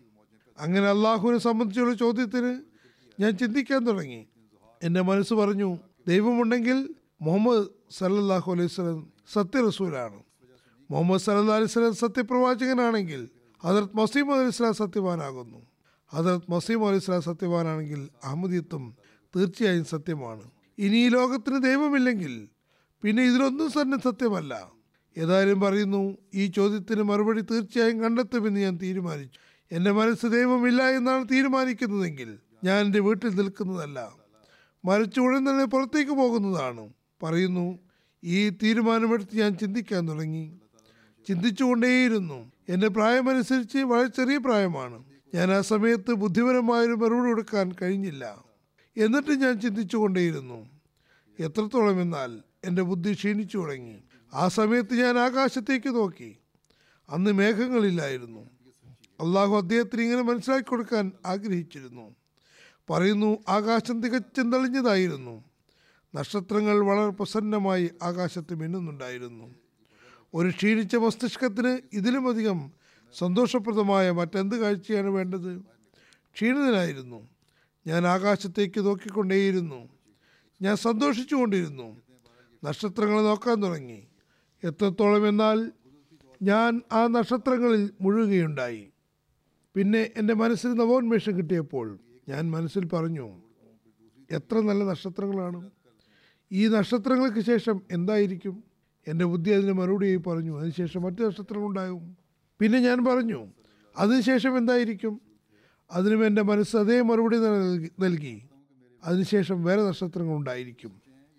അങ്ങനെ അള്ളാഹുവിനെ സംബന്ധിച്ചുള്ള ചോദ്യത്തിന് ഞാൻ ചിന്തിക്കാൻ തുടങ്ങി. എന്റെ മനസ്സ് പറഞ്ഞു ദൈവമുണ്ടെങ്കിൽ മുഹമ്മദ് സല്ലാഹു അലൈഹി സ്വലം സത്യറസൂലാണ്. മുഹമ്മദ് സല്ലാ അലൈഹി സ്വലം സത്യപ്രവാചകനാണെങ്കിൽ ഹജറത് മസീം അലൈഹി സ്വലാം സത്യവാനാകുന്നു. ഹജറത് മസീം അലൈഹി സത്യവാനാണെങ്കിൽ അഹമ്മദിയത്വം തീർച്ചയായും സത്യമാണ്. ഇനി ഈ ലോകത്തിന് ദൈവമില്ലെങ്കിൽ പിന്നെ ഇതിലൊന്നും തന്നെ സത്യമല്ല. ഏതായാലും പറയുന്നു ഈ ചോദ്യത്തിന് മറുപടി തീർച്ചയായും കണ്ടെത്തുമെന്ന് ഞാൻ തീരുമാനിച്ചു. എന്റെ മനസ്സ് ദൈവമില്ല എന്നാണ് തീരുമാനിക്കുന്നതെങ്കിൽ ഞാൻ എന്റെ വീട്ടിൽ നിൽക്കുന്നതല്ല. മരിച്ച ഉടൻ തന്നെ പുറത്തേക്ക് പോകുന്നതാണ്. പറയുന്നു ഈ തീരുമാനമെടുത്ത് ഞാൻ ചിന്തിക്കാൻ തുടങ്ങി. ചിന്തിച്ചുകൊണ്ടേയിരുന്നു. എന്റെ പ്രായമനുസരിച്ച് വളരെ ചെറിയ പ്രായമാണ്. ഞാൻ ആ സമയത്ത് ബുദ്ധിപരമായൊരു മറുപടി കൊടുക്കാൻ കഴിഞ്ഞില്ല. എന്നിട്ട് ഞാൻ ചിന്തിച്ചുകൊണ്ടേയിരുന്നു. എത്രത്തോളം എന്നാൽ എന്റെ ബുദ്ധി ക്ഷീണിച്ചു തുടങ്ങി. ആ സമയത്ത് ഞാൻ ആകാശത്തേക്ക് നോക്കി. അന്ന് മേഘങ്ങളില്ലായിരുന്നു. അള്ളാഹു അദ്ദേഹത്തിന് ഇങ്ങനെ മനസ്സിലാക്കി കൊടുക്കാൻ ആഗ്രഹിച്ചിരുന്നു. പറയുന്നു ആകാശം തികച്ചും തെളിഞ്ഞതായിരുന്നു. നക്ഷത്രങ്ങൾ വളരെ പ്രസന്നമായി ആകാശത്ത് മിന്നുന്നുണ്ടായിരുന്നു. ഒരു ക്ഷീണിച്ച മസ്തിഷ്കത്തിന് ഇതിലുമധികം സന്തോഷപ്രദമായ മറ്റെന്ത് കാഴ്ചയാണ് വേണ്ടത്? ക്ഷീണിതനായിരുന്നു. ഞാൻ ആകാശത്തേക്ക് നോക്കിക്കൊണ്ടേയിരുന്നു. ഞാൻ സന്തോഷിച്ചുകൊണ്ടിരുന്നു. നക്ഷത്രങ്ങളെ നോക്കാൻ തുടങ്ങി. എത്രത്തോളം എന്നാൽ ഞാൻ ആ നക്ഷത്രങ്ങളിൽ മുഴുകുകയുണ്ടായി. പിന്നെ എന്റെ മനസ്സിൽ നവോന്മേഷം കിട്ടിയപ്പോൾ ഞാൻ മനസ്സിൽ പറഞ്ഞു എത്ര നല്ല നക്ഷത്രങ്ങളാണ്. ഈ നക്ഷത്രങ്ങൾക്ക് ശേഷം എന്തായിരിക്കും? എന്റെ ബുദ്ധി അതിന് മറുപടിയായി പറഞ്ഞു അതിനുശേഷം മറ്റു നക്ഷത്രങ്ങളുണ്ടാകും. പിന്നെ ഞാൻ പറഞ്ഞു അതിനുശേഷം എന്തായിരിക്കും? അതിനും എന്റെ മനസ്സ് അതേ മറുപടി നൽകി അതിനുശേഷം വേറെ നക്ഷത്രങ്ങൾ ഉണ്ടായിരിക്കും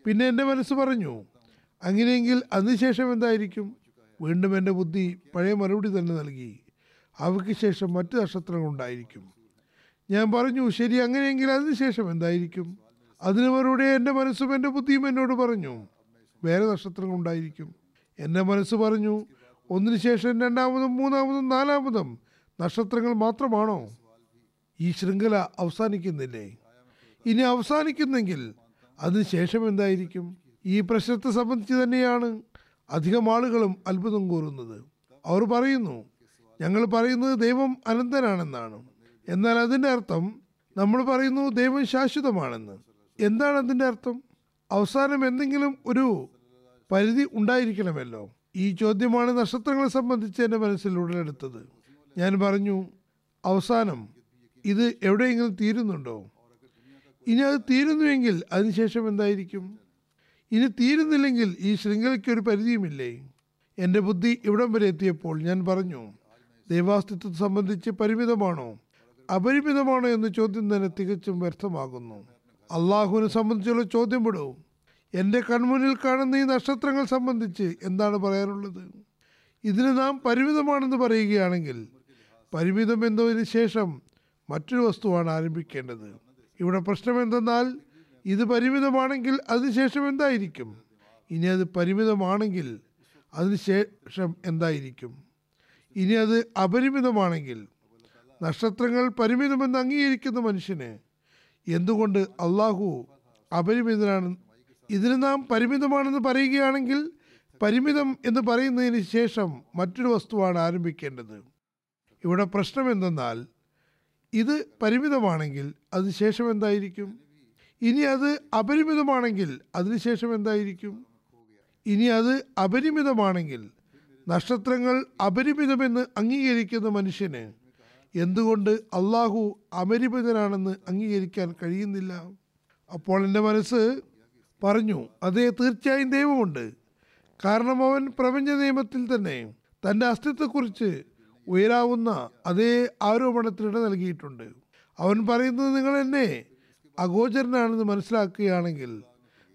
പിന്നെ എന്റെ മനസ്സ് പറഞ്ഞു അങ്ങനെയെങ്കിൽ അതിനുശേഷം എന്തായിരിക്കും? വീണ്ടും എന്റെ ബുദ്ധി പഴയ മറുപടി തന്നെ നൽകി അവയ്ക്ക് ശേഷം മറ്റ് നക്ഷത്രങ്ങൾ ഉണ്ടായിരിക്കും ഞാൻ പറഞ്ഞു ശരി അങ്ങനെയെങ്കിൽ അതിനുശേഷം എന്തായിരിക്കും? അതിന് മറുപടി എന്റെ മനസ്സും എന്റെ ബുദ്ധിയും എന്നോട് പറഞ്ഞു വേറെ നക്ഷത്രങ്ങൾ ഉണ്ടായിരിക്കും. എന്റെ മനസ്സ് പറഞ്ഞു ഒന്നിനു ശേഷം രണ്ടാമതും മൂന്നാമതും നാലാമതും നക്ഷത്രങ്ങൾ മാത്രമാണോ? ഈ ശൃംഖല അവസാനിക്കുന്നില്ലേ? ഇനി അവസാനിക്കുന്നെങ്കിൽ അതിനുശേഷം എന്തായിരിക്കും? ഈ പ്രശ്നത്തെ സംബന്ധിച്ച് തന്നെയാണ് അധികം ആളുകളും അത്ഭുതം കൂറുന്നത്. അവർ പറയുന്നു ഞങ്ങൾ പറയുന്നത് ദൈവം അനന്തനാണെന്നാണ്. എന്നാൽ അതിന്റെ അർത്ഥം നമ്മൾ പറയുന്നു ദൈവം ശാശ്വതമാണെന്ന്. എന്താണ് അതിന്റെ അർത്ഥം? അവസാനം എന്തെങ്കിലും ഒരു പരിധി ഉണ്ടായിരിക്കണമല്ലോ. ഈ ചോദ്യമാണ് നക്ഷത്രങ്ങളെ സംബന്ധിച്ച് എന്റെ മനസ്സിൽ ഉടലെടുത്തത് ഞാൻ പറഞ്ഞു അവസാനം ഇത് എവിടെയെങ്കിലും തീരുന്നുണ്ടോ? ഇനി അത് തീരുന്നുവെങ്കിൽ അതിനുശേഷം എന്തായിരിക്കും? ഇനി തീരുന്നില്ലെങ്കിൽ ഈ ശൃംഖലയ്ക്ക് ഒരു പരിധിയുമില്ലേ? എന്റെ ബുദ്ധി ഇവിടം വരെ എത്തിയപ്പോൾ ഞാൻ പറഞ്ഞു ദൈവാസ്തിത്വത്തെ സംബന്ധിച്ച് പരിമിതമാണോ? അപരിമിതമാണോ എന്ന ചോദ്യം തന്നെ തികച്ചും വ്യർത്ഥമാകുന്നു. അള്ളാഹുവിനെ സംബന്ധിച്ചുള്ള ചോദ്യം വിടൂ. എന്റെ കൺമുന്നിൽ കാണുന്ന ഈ നക്ഷത്രങ്ങൾ സംബന്ധിച്ച് എന്താണ് പറയാനുള്ളത്? ഇതിന് നാം പരിമിതമാണെന്ന് പറയുകയാണെങ്കിൽ പരിമിതം എന്നതിന് ശേഷം മറ്റൊരു വസ്തുവാണ് ആരംഭിക്കേണ്ടത്. ഇവിടെ പ്രശ്നം എന്തെന്നാൽ ഇത് പരിമിതമാണെങ്കിൽ അതിനുശേഷം എന്തായിരിക്കും? ഇനി അത് പരിമിതമാണെങ്കിൽ അതിനുശേഷം എന്തായിരിക്കും? ഇനി അത് അപരിമിതമാണെങ്കിൽ നക്ഷത്രങ്ങൾ പരിമിതമെന്ന് അംഗീകരിക്കുന്ന മനുഷ്യന് എന്തുകൊണ്ട് അള്ളാഹു അപരിമിതനാണ്? ഇതിന് നാം പരിമിതമാണെന്ന് പറയുകയാണെങ്കിൽ പരിമിതം എന്ന് പറയുന്നതിന് ശേഷം മറ്റൊരു വസ്തുവാണ് ആരംഭിക്കേണ്ടത്. ഇവിടെ പ്രശ്നം എന്തെന്നാൽ ഇത് പരിമിതമാണെങ്കിൽ അതിനുശേഷം എന്തായിരിക്കും? ഇനി അത് അപരിമിതമാണെങ്കിൽ അതിനുശേഷം എന്തായിരിക്കും? ഇനി അത് അപരിമിതമാണെങ്കിൽ നക്ഷത്രങ്ങൾ അപരിമിതമെന്ന് അംഗീകരിക്കുന്ന മനുഷ്യന് എന്തുകൊണ്ട് അള്ളാഹു അപരിമിതനാണെന്ന് അംഗീകരിക്കാൻ കഴിയുന്നില്ല? അപ്പോൾ എന്റെ മനസ്സ് പറഞ്ഞു അതേ തീർച്ചയായും ദൈവമുണ്ട്. കാരണം അവൻ പ്രപഞ്ച നിയമത്തിൽ തന്നെ തന്റെ അസ്തിത്വത്തെക്കുറിച്ച് ഉയരാവുന്ന അതേ ആരോപണത്തിനിട നൽകിയിട്ടുണ്ട്. അവൻ പറയുന്നത് നിങ്ങൾ എന്നെ അഗോചരനാണെന്ന് മനസ്സിലാക്കുകയാണെങ്കിൽ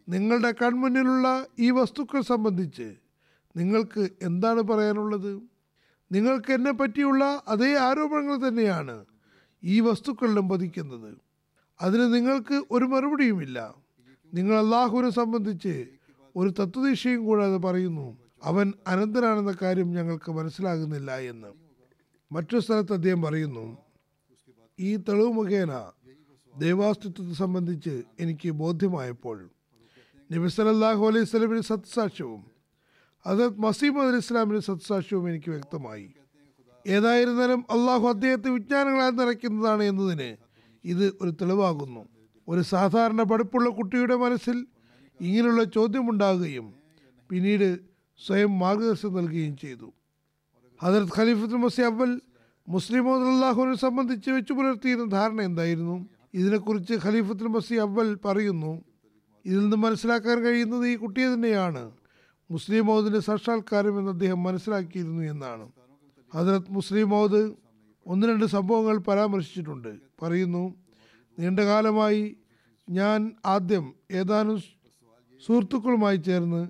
നിങ്ങളുടെ കൺമുന്നിലുള്ള ഈ വസ്തുക്കൾ സംബന്ധിച്ച് നിങ്ങൾക്ക് എന്താണ് പറയാനുള്ളത്? നിങ്ങൾക്ക് എന്നെ പറ്റിയുള്ള അതേ ആരോപണങ്ങൾ തന്നെയാണ് ഈ വസ്തുക്കളിലും പതിക്കുന്നത്. അതിന് നിങ്ങൾക്ക് ഒരു മറുപടിയുമില്ല. നിങ്ങൾ അള്ളാഹുവിനെ സംബന്ധിച്ച് ഒരു തത്വദീക്ഷയും കൂടാതെ പറയുന്നു അവൻ അനന്തനാണെന്ന കാര്യം ഞങ്ങൾക്ക് മനസ്സിലാകുന്നില്ല എന്ന്. മറ്റൊരു സ്ഥലത്ത് അദ്ദേഹം പറയുന്നു ഈ തെളിവ് മുഖേന ദൈവാസ്തിത്വത്തെ സംബന്ധിച്ച് എനിക്ക് ബോധ്യമായപ്പോൾ നബി സല്ലല്ലാഹു അലൈഹി സ്വലമിന് സത്സാക്ഷ്യവും ഹസരത് മസീമദ് അലി ഇസ്ലാമിന്റെ സത്സാക്ഷ്യവും എനിക്ക് വ്യക്തമായി. ഏതായിരുന്നാലും അള്ളാഹു അദ്ദേഹത്തെ വിജ്ഞാനങ്ങളാൽ നിറയ്ക്കുന്നതാണ് എന്നതിന് ഇത് ഒരു തെളിവാകുന്നു. ഒരു സാധാരണ പഠിപ്പുള്ള കുട്ടിയുടെ മനസ്സിൽ ഇങ്ങനെയുള്ള ചോദ്യമുണ്ടാകുകയും പിന്നീട് സ്വയം മാർഗദർശനം നൽകുകയും ചെയ്തു. ഹജറത് ഖലീഫത്തുൽ മസി അവൽ മുസ്ലിം അള്ളാഹുവിനെ സംബന്ധിച്ച് വെച്ചു പുലർത്തിയിരുന്ന ധാരണ എന്തായിരുന്നു? ഇതിനെക്കുറിച്ച് ഖലീഫത്തുൽ മസി അവൽ പറയുന്നു ഇതിൽ നിന്ന് മനസ്സിലാക്കാൻ കഴിയുന്നത് ഈ കുട്ടിയെ തന്നെയാണ്. മുസ്ലിം മൗദിന്റെ സാക്ഷാത്കാരം എന്ന് അദ്ദേഹം മനസ്സിലാക്കിയിരുന്നു എന്നാണ്. ഹജറത് മുസ്ലിം മൗദ് ഒന്ന് രണ്ട് സംഭവങ്ങൾ പരാമർശിച്ചിട്ടുണ്ട്. പറയുന്നു നീണ്ടകാലമായി ഞാൻ ആദ്യം ഏതാനും സുഹൃത്തുക്കളുമായി ചേർന്ന്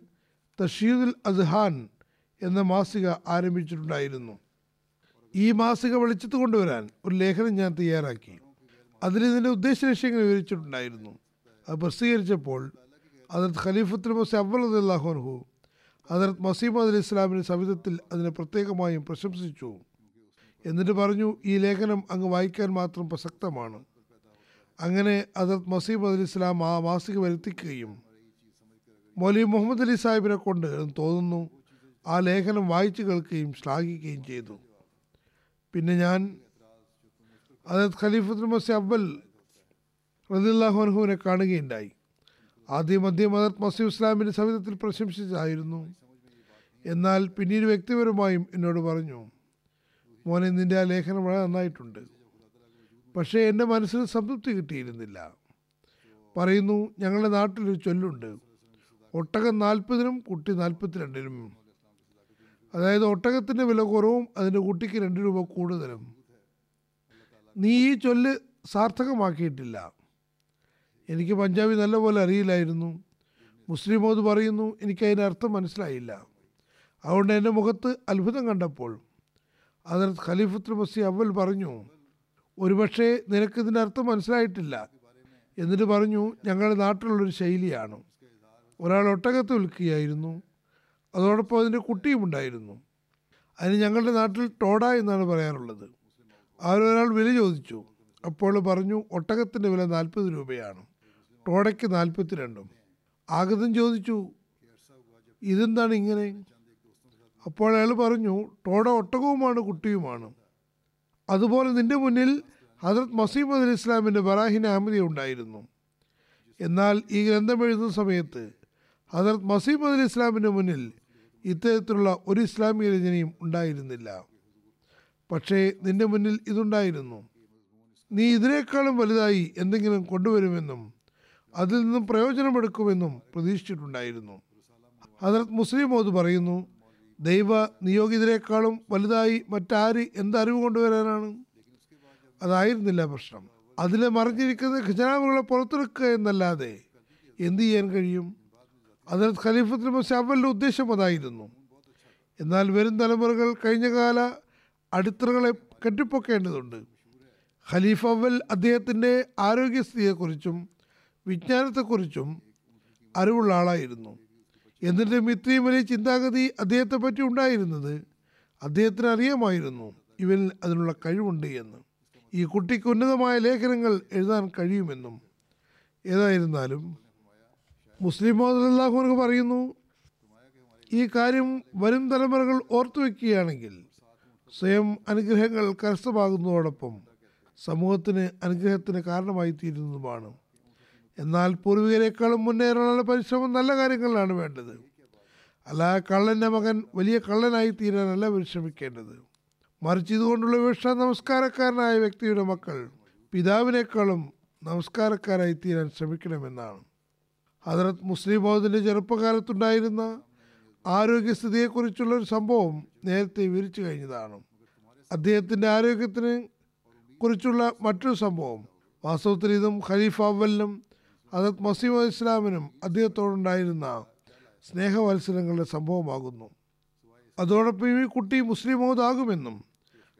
തഷീദുൽ അസ്ഹാൻ എന്ന മാസിക ആരംഭിച്ചിട്ടുണ്ടായിരുന്നു. ഈ മാസിക വെളിച്ചത്ത് കൊണ്ടുവരാൻ ഒരു ലേഖനം ഞാൻ തയ്യാറാക്കി. അതിൽ ഇതിന്റെ ഉദ്ദേശ ലക്ഷ്യങ്ങൾ വിവരിച്ചിട്ടുണ്ടായിരുന്നു. അത് പ്രസിദ്ധീകരിച്ചപ്പോൾ അതിൽ ഖലീഫത്തുൽ മസി അള്ളാഹുൻഹു ഹജറത് മസീമദ് അലി ഇസ്ലാമിന്റെ സവിധത്തിൽ അതിനെ പ്രത്യേകമായും പ്രശംസിച്ചു. എന്നിട്ട് പറഞ്ഞു ഈ ലേഖനം അങ്ങ് വായിക്കാൻ മാത്രം പ്രസക്തമാണ്. അങ്ങനെ ഹജറത് മസീമദ് അലി ഇസ്ലാം ആ മാസിക വരുത്തിക്കുകയും മൗലി മുഹമ്മദ് അലി സാഹിബിനെ കൊണ്ട് തോന്നുന്നു ആ ലേഖനം വായിച്ചു കേൾക്കുകയും ശ്ലാഘിക്കുകയും ചെയ്തു. പിന്നെ ഞാൻ അതായത് ഖലീഫത്തുൽ മസി അബ്ബൽ റദില്ലാഹു അനഹുവിനെ കാണുകയുണ്ടായി. ആദ്യം മദർ മസീം ഇസ്ലാമിന്റെ സവിധത്തിൽ പ്രശംസിച്ചായിരുന്നു. എന്നാൽ പിന്നീട് വ്യക്തിപരമായും എന്നോട് പറഞ്ഞു മോനെ നിന്റെ ആ ലേഖനം വളരെ നന്നായിട്ടുണ്ട്. പക്ഷേ എന്റെ മനസ്സിന് സംതൃപ്തി കിട്ടിയിരുന്നില്ല. പറയുന്നു ഞങ്ങളുടെ നാട്ടിലൊരു ചൊല്ലുണ്ട്. ഒട്ടകം നാൽപ്പതിനും കുട്ടി നാൽപ്പത്തിരണ്ടിനും. അതായത് ഒട്ടകത്തിന്റെ വില കുറവും അതിന്റെ കുട്ടിക്ക് രണ്ട് രൂപ കൂടുതലും. നീ ഈ ചൊല്ല് സാർത്ഥകമാക്കിയിട്ടില്ല. എനിക്ക് പഞ്ചാബി നല്ലപോലെ അറിയില്ലായിരുന്നു. മുസ്ലിം മോദ് പറയുന്നു. എനിക്ക് അർത്ഥം മനസ്സിലായില്ല. അതുകൊണ്ട് എന്റെ മുഖത്ത് അത്ഭുതം കണ്ടപ്പോൾ അതിനകത്ത് ഖലീഫത്തുൽ മസി അവൽ പറഞ്ഞു ഒരുപക്ഷെ നിനക്കിതിന്റെ അർത്ഥം മനസ്സിലായിട്ടില്ല. എന്നിട്ട് പറഞ്ഞു ഞങ്ങളുടെ നാട്ടിലുള്ളൊരു ശൈലിയാണ്. ഒരാൾ ഒട്ടകത്ത് വിൽക്കുകയായിരുന്നു. അതോടൊപ്പം അതിന്റെ കുട്ടിയും ഉണ്ടായിരുന്നു. അതിന് ഞങ്ങളുടെ നാട്ടിൽ ടോഡ എന്നാണ് പറയാറുള്ളത് ആരൊരാൾ വില ചോദിച്ചു. അപ്പോൾ പറഞ്ഞു ഒട്ടകത്തിന്റെ വില നാൽപ്പത് രൂപയാണ്. ടോഡയ്ക്ക് നാൽപ്പത്തി രണ്ടും ആഗതം ചോദിച്ചു ഇതെന്താണ് ഇങ്ങനെ? അപ്പോൾ അയാൾ പറഞ്ഞു ടോഡ ഒട്ടകവുമാണ് കുട്ടിയുമാണ്. അതുപോലെ നിന്റെ മുന്നിൽ ഹജറത് മസീമദ് അലി ഇസ്ലാമിന്റെ ബറാഹിൻ അഹമ്മദി ഉണ്ടായിരുന്നു. എന്നാൽ ഈ ഗ്രന്ഥം എഴുതുന്ന സമയത്ത് ഹജറത് മസീമദ് അലി ഇസ്ലാമിന്റെ മുന്നിൽ ഇത്തരത്തിലുള്ള ഒരു ഇസ്ലാമിക രചനയും ഉണ്ടായിരുന്നില്ല. പക്ഷേ നിന്റെ മുന്നിൽ ഇതുണ്ടായിരുന്നു. നീ ഇതിനേക്കാളും വലുതായി എന്തെങ്കിലും കൊണ്ടുവരുമെന്നും അതിൽ നിന്നും പ്രയോജനമെടുക്കുമെന്നും പ്രതീക്ഷിച്ചിട്ടുണ്ടായിരുന്നു. ഹജറത് മുസ്ലിം മോദ് പറയുന്നു ദൈവ നിയോഗിതരെക്കാളും വലുതായി മറ്റാര് എന്തറിവ് കൊണ്ടുവരാനാണ്? അതായിരുന്നില്ല പ്രശ്നം. അതിലെ മറിഞ്ഞിരിക്കുന്ന ഖജനാവുകളെ പുറത്തെടുക്കുക എന്നല്ലാതെ എന്ത് ചെയ്യാൻ കഴിയും? അതിൽ ഖലീഫത്തുൽ മസാബലിന്റെ ഉദ്ദേശം അതായിരുന്നു. എന്നാൽ വരും തലമുറകൾ കഴിഞ്ഞകാല അടിത്തറകളെ കെട്ടിപ്പൊക്കേണ്ടതുണ്ട്. ഖലീഫ് അവൽ അദ്ദേഹത്തിന്റെ ആരോഗ്യസ്ഥിതിയെക്കുറിച്ചും വിജ്ഞാനത്തെക്കുറിച്ചും അറിവുള്ള ആളായിരുന്നു. എന്നിട്ടും ഇത്രയും വലിയ ചിന്താഗതി അദ്ദേഹത്തെ പറ്റി ഉണ്ടായിരുന്നത് അദ്ദേഹത്തിന് അറിയാമായിരുന്നു. ഇവനിൽ അതിനുള്ള കഴിവുണ്ട് എന്ന്. ഈ കുട്ടിക്ക് ഉന്നതമായ ലേഖനങ്ങൾ എഴുതാൻ കഴിയുമെന്നും. ഏതായിരുന്നാലും മുസ്ലിം മോദല്ലാഹുനക്ക് പറയുന്നു ഈ കാര്യം വരും തലമുറകൾ ഓർത്തു വയ്ക്കുകയാണെങ്കിൽ സ്വയം അനുഗ്രഹങ്ങൾ കരസ്ഥമാകുന്നതോടൊപ്പം സമൂഹത്തിന് അനുഗ്രഹത്തിന് കാരണമായി തീരുന്നതുമാണ് എന്നാൽ പൂർവികരെക്കാളും മുന്നേറാനുള്ള പരിശ്രമം നല്ല കാര്യങ്ങളിലാണ് വേണ്ടത്. അല്ല കള്ളന്റെ മകൻ വലിയ കള്ളനായി തീരാനല്ല പരിശ്രമിക്കേണ്ടത്. മറിച്ച് ഇതുകൊണ്ടുള്ള വിഷ നമസ്കാരക്കാരനായ വ്യക്തിയുടെ മക്കൾ പിതാവിനേക്കാളും നമസ്കാരക്കാരായി തീരാൻ ശ്രമിക്കണമെന്നാണ്. ഹജറത് മുസ്ലിം മൗദിന്റെ ചെറുപ്പകാലത്തുണ്ടായിരുന്ന ആരോഗ്യസ്ഥിതിയെക്കുറിച്ചുള്ള ഒരു സംഭവം നേരത്തെ വിവരിച്ചു കഴിഞ്ഞതാണ്. അദ്ദേഹത്തിന്റെ ആരോഗ്യത്തിന് കുറിച്ചുള്ള മറ്റൊരു സംഭവം. വാസ്തവത്തിൽ ഇതും ഖലീഫ് അവലിനും ഹജറത് മസീമ ഇസ്ലാമിനും അദ്ദേഹത്തോടുണ്ടായിരുന്ന സ്നേഹവത്സരങ്ങളുടെ സംഭവമാകുന്നു. അതോടൊപ്പം ഈ കുട്ടി മുസ്ലിം മൗദാകുമെന്നും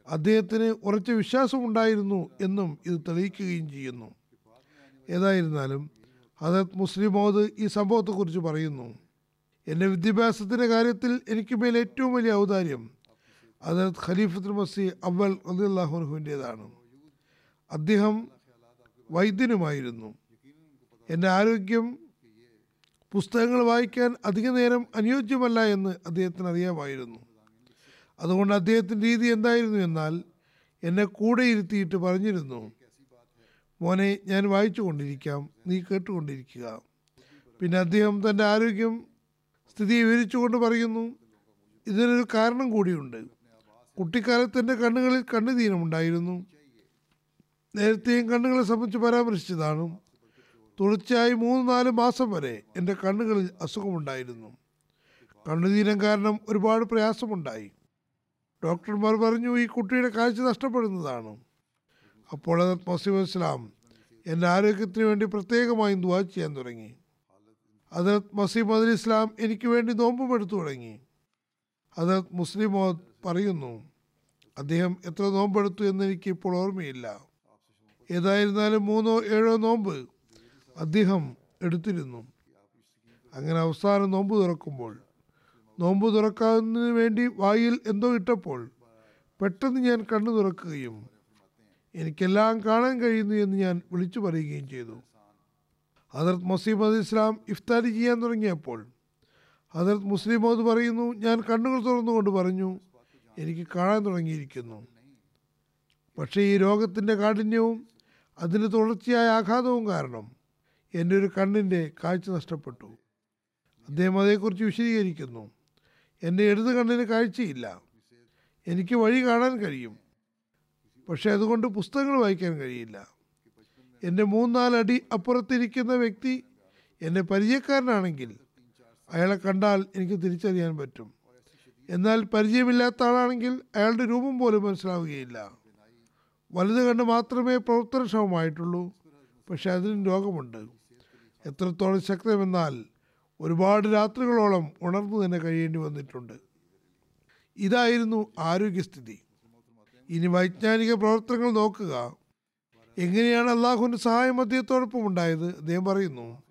അദ്ദേഹത്തിന് ഉറച്ച വിശ്വാസമുണ്ടായിരുന്നു എന്നും ഇത് തെളിയിക്കുകയും ചെയ്യുന്നു. ഏതായിരുന്നാലും ഹജറത് മുസ്ലിം മൗദ് ഈ സംഭവത്തെക്കുറിച്ച് പറയുന്നു. എന്റെ വിദ്യാഭ്യാസത്തിന്റെ കാര്യത്തിൽ എനിക്ക് മേൽ ഏറ്റവും വലിയ ഔദാര്യം ഹജറത് ഖലീഫത്തുൽ മസി അവൽ അള്ളാഹുനുഹുവിന്റേതാണ് അദ്ദേഹം വൈദ്യനുമായിരുന്നു. എന്റെ ആരോഗ്യം പുസ്തകങ്ങൾ വായിക്കാൻ അധിക നേരം അനുയോജ്യമല്ല എന്ന് അദ്ദേഹത്തിന് അറിയാമായിരുന്നു. അതുകൊണ്ട് അദ്ദേഹത്തിന്റെ രീതി എന്തായിരുന്നു എന്നാൽ എന്നെ കൂടെ ഇരുത്തിയിട്ട് പറഞ്ഞിരുന്നു മോനെ ഞാൻ വായിച്ചു കൊണ്ടിരിക്കാം നീ കേട്ടുകൊണ്ടിരിക്കുക. പിന്നെ അദ്ദേഹം തന്റെ ആരോഗ്യം സ്ഥിതി വിവരിച്ചുകൊണ്ട് പറയുന്നു ഇതിനൊരു കാരണം കൂടിയുണ്ട്. കുട്ടിക്കാലത്ത് എന്റെ കണ്ണുകളിൽ കണ്ണുതീനമുണ്ടായിരുന്നു നേരത്തെയും കണ്ണുകളെ സംബന്ധിച്ച് പരാമർശിച്ചതാണ്. തുടർച്ചയായി മൂന്ന് നാല് മാസം വരെ എന്റെ കണ്ണുകളിൽ അസുഖമുണ്ടായിരുന്നു. കണ്ണുതീരം കാരണം ഒരുപാട് പ്രയാസമുണ്ടായി. ഡോക്ടർമാർ പറഞ്ഞു ഈ കുട്ടിയുടെ കാഴ്ച നഷ്ടപ്പെടുന്നതാണ്. അപ്പോൾ അത് മസീബ് ഇസ്ലാം എന്റെ ആരോഗ്യത്തിന് വേണ്ടി പ്രത്യേകമായും ദുവാ ചെയ്യാൻ തുടങ്ങി. ഹജറത് മസീബ് അലി ഇസ്ലാം എനിക്ക് വേണ്ടി നോമ്പും എടുത്തു തുടങ്ങി. ഹജറത് മുസ്ലിം പറയുന്നു അദ്ദേഹം എത്ര നോമ്പെടുത്തു എന്ന് എനിക്ക് ഇപ്പോൾ ഓർമ്മയില്ല. ഏതായിരുന്നാലും മൂന്നോ ഏഴോ നോമ്പ് അദ്ദേഹം എടുത്തിരുന്നു. അങ്ങനെ അവസാനം നോമ്പ് തുറക്കുമ്പോൾ നോമ്പ് തുറക്കാവുന്നതിന് വേണ്ടി വായിൽ എന്തോ ഇട്ടപ്പോൾ പെട്ടെന്ന് ഞാൻ കണ്ണു തുറക്കുകയും എനിക്കെല്ലാം കാണാൻ കഴിയുന്നു എന്ന് ഞാൻ വിളിച്ചു പറയുകയും ചെയ്തു. ഹജറത് മസീമദ് ഇസ്ലാം ഇഫ്താരി ചെയ്യാൻ തുടങ്ങിയപ്പോൾ ഹജറത് മുസ്ലിമോദ് പറയുന്നു ഞാൻ കണ്ണുകൾ തുറന്നുകൊണ്ട് പറഞ്ഞു എനിക്ക് കാണാൻ തുടങ്ങിയിരിക്കുന്നു. പക്ഷേ ഈ രോഗത്തിന്റെ കാഠിന്യവും അതിന്റെ തുടർച്ചയായ ആഘാതവും കാരണം എന്റെ ഒരു കണ്ണിന്റെ കാഴ്ച നഷ്ടപ്പെട്ടു. അദ്ദേഹം അതേക്കുറിച്ച് വിശദീകരിക്കുന്നു. എന്റെ ഇടത് കണ്ണിന് കാഴ്ചയില്ല. എനിക്ക് വഴി കാണാൻ കഴിയും. പക്ഷേ അതുകൊണ്ട് പുസ്തകങ്ങൾ വായിക്കാൻ കഴിയില്ല. എന്റെ മൂന്നാലടി അപ്പുറത്തിരിക്കുന്ന വ്യക്തി എന്റെ പരിചയക്കാരനാണെങ്കിൽ അയാളെ കണ്ടാൽ എനിക്ക് തിരിച്ചറിയാൻ പറ്റും. എന്നാൽ പരിചയമില്ലാത്ത ആളാണെങ്കിൽ അയാളുടെ രൂപം പോലും മനസ്സിലാവുകയില്ല. വലുത് കണ്ട് മാത്രമേ പ്രവർത്തനക്ഷമമായിട്ടുള്ളൂ. പക്ഷെ അതിനും രോഗമുണ്ട്. എത്രത്തോളം ശക്തമെന്നാൽ ഒരുപാട് രാത്രികളോളം ഉണർന്നു തന്നെ കഴിയേണ്ടി വന്നിട്ടുണ്ട്. ഇതായിരുന്നു ആരോഗ്യസ്ഥിതി. ഇനി വൈജ്ഞാനിക പ്രവർത്തനങ്ങൾ നോക്കുക. എങ്ങനെയാണ് അള്ളാഹുവിന്റെ സഹായം അദ്ദേഹത്തോടൊപ്പം ഉണ്ടായത്? അദ്ദേഹം പറയുന്നു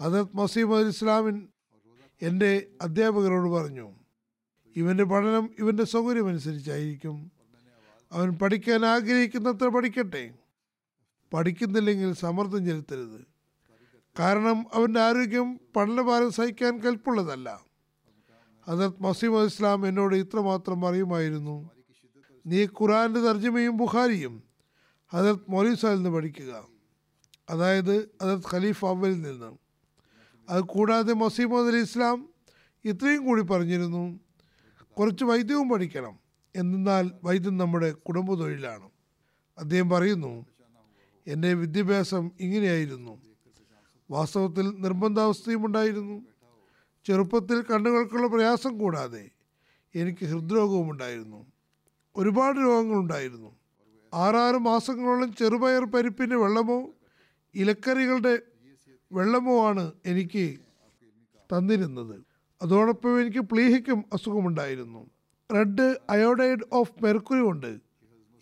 ഹജറത് മസീം ഇസ്ലാമിൻ എന്റെ അധ്യാപകരോട് പറഞ്ഞു ഇവന്റെ പഠനം ഇവന്റെ സൗകര്യമനുസരിച്ചായിരിക്കും. അവൻ പഠിക്കാൻ ആഗ്രഹിക്കുന്നത്ര പഠിക്കട്ടെ. പഠിക്കുന്നില്ലെങ്കിൽ സമ്മർദ്ദം ചെലുത്തരുത്. കാരണം അവന്റെ ആരോഗ്യം പഠനഭാരം സഹിക്കാൻ കൽപ്പുള്ളതല്ല. ഹസരത് മസീമ ഇസ്ലാം എന്നോട് ഇത്രമാത്രം അറിയുമായിരുന്നു നീ ഖുറാന്റെ തർജമയും ബുഖാരിയും ഹസരത് മൗലീസായിൽ നിന്ന് പഠിക്കുക. അതായത് ഹസരത് ഖലീഫ് അവലിൽ നിന്ന്. അത് കൂടാതെ മസീമദ് അലി ഇസ്ലാം ഇത്രയും കൂടി പറഞ്ഞിരുന്നു കുറച്ച് വൈദ്യവും പഠിക്കണം. എന്നാൽ വൈദ്യം നമ്മുടെ കുടുംബ തൊഴിലാണ്. അദ്ദേഹം പറയുന്നു എന്റെ വിദ്യാഭ്യാസം ഇങ്ങനെയായിരുന്നു. വാസ്തവത്തിൽ നിർബന്ധാവസ്ഥയും ഉണ്ടായിരുന്നു. ചെറുപ്പത്തിൽ കണ്ണുകൾക്കുള്ള പ്രയാസം കൂടാതെ എനിക്ക് ഹൃദ്രോഗവും ഉണ്ടായിരുന്നു. ഒരുപാട് രോഗങ്ങളുണ്ടായിരുന്നു ആറാറ് മാസങ്ങളോളം ചെറുപയർ പരിപ്പിന്റെ വെള്ളമോ ഇലക്കറികളുടെ വെള്ളമോ ആണ് എനിക്ക് തന്നിരുന്നത്. അതോടൊപ്പം എനിക്ക് പ്ലീഹയ്ക്കും അസുഖമുണ്ടായിരുന്നു റെഡ് അയോഡൈഡ് ഓഫ് മെർക്കുറി കൊണ്ട്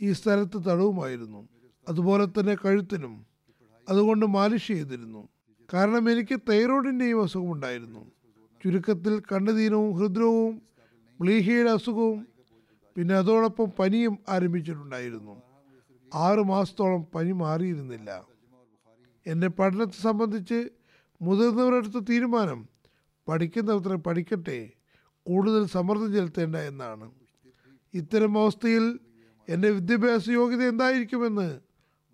ഈ സ്ഥലത്ത് തടവുമായിരുന്നു. അതുപോലെ തന്നെ കഴുത്തിനും. അതുകൊണ്ട് മാലിഷ് ചെയ്തിരുന്നു. കാരണം എനിക്ക് തൈറോയിഡിന്റെയും അസുഖമുണ്ടായിരുന്നു ചുരുക്കത്തിൽ കണ്ണുതീനവും ഹൃദ്രവും പ്ലീഹയുടെ അസുഖവും പിന്നെ അതോടൊപ്പം പനിയും ആരംഭിച്ചിട്ടുണ്ടായിരുന്നു. ആറ് മാസത്തോളം പനി മാറിയിരുന്നില്ല. എന്റെ പഠനത്തെ സംബന്ധിച്ച് മുതിർന്നവരെടുത്ത തീരുമാനം പഠിക്കുന്നവരെ പഠിക്കട്ടെ കൂടുതൽ സമ്മർദ്ദം ചെലുത്തേണ്ട എന്നാണ്. ഇത്തരം അവസ്ഥയിൽ എന്റെ വിദ്യാഭ്യാസ യോഗ്യത എന്തായിരിക്കുമെന്ന്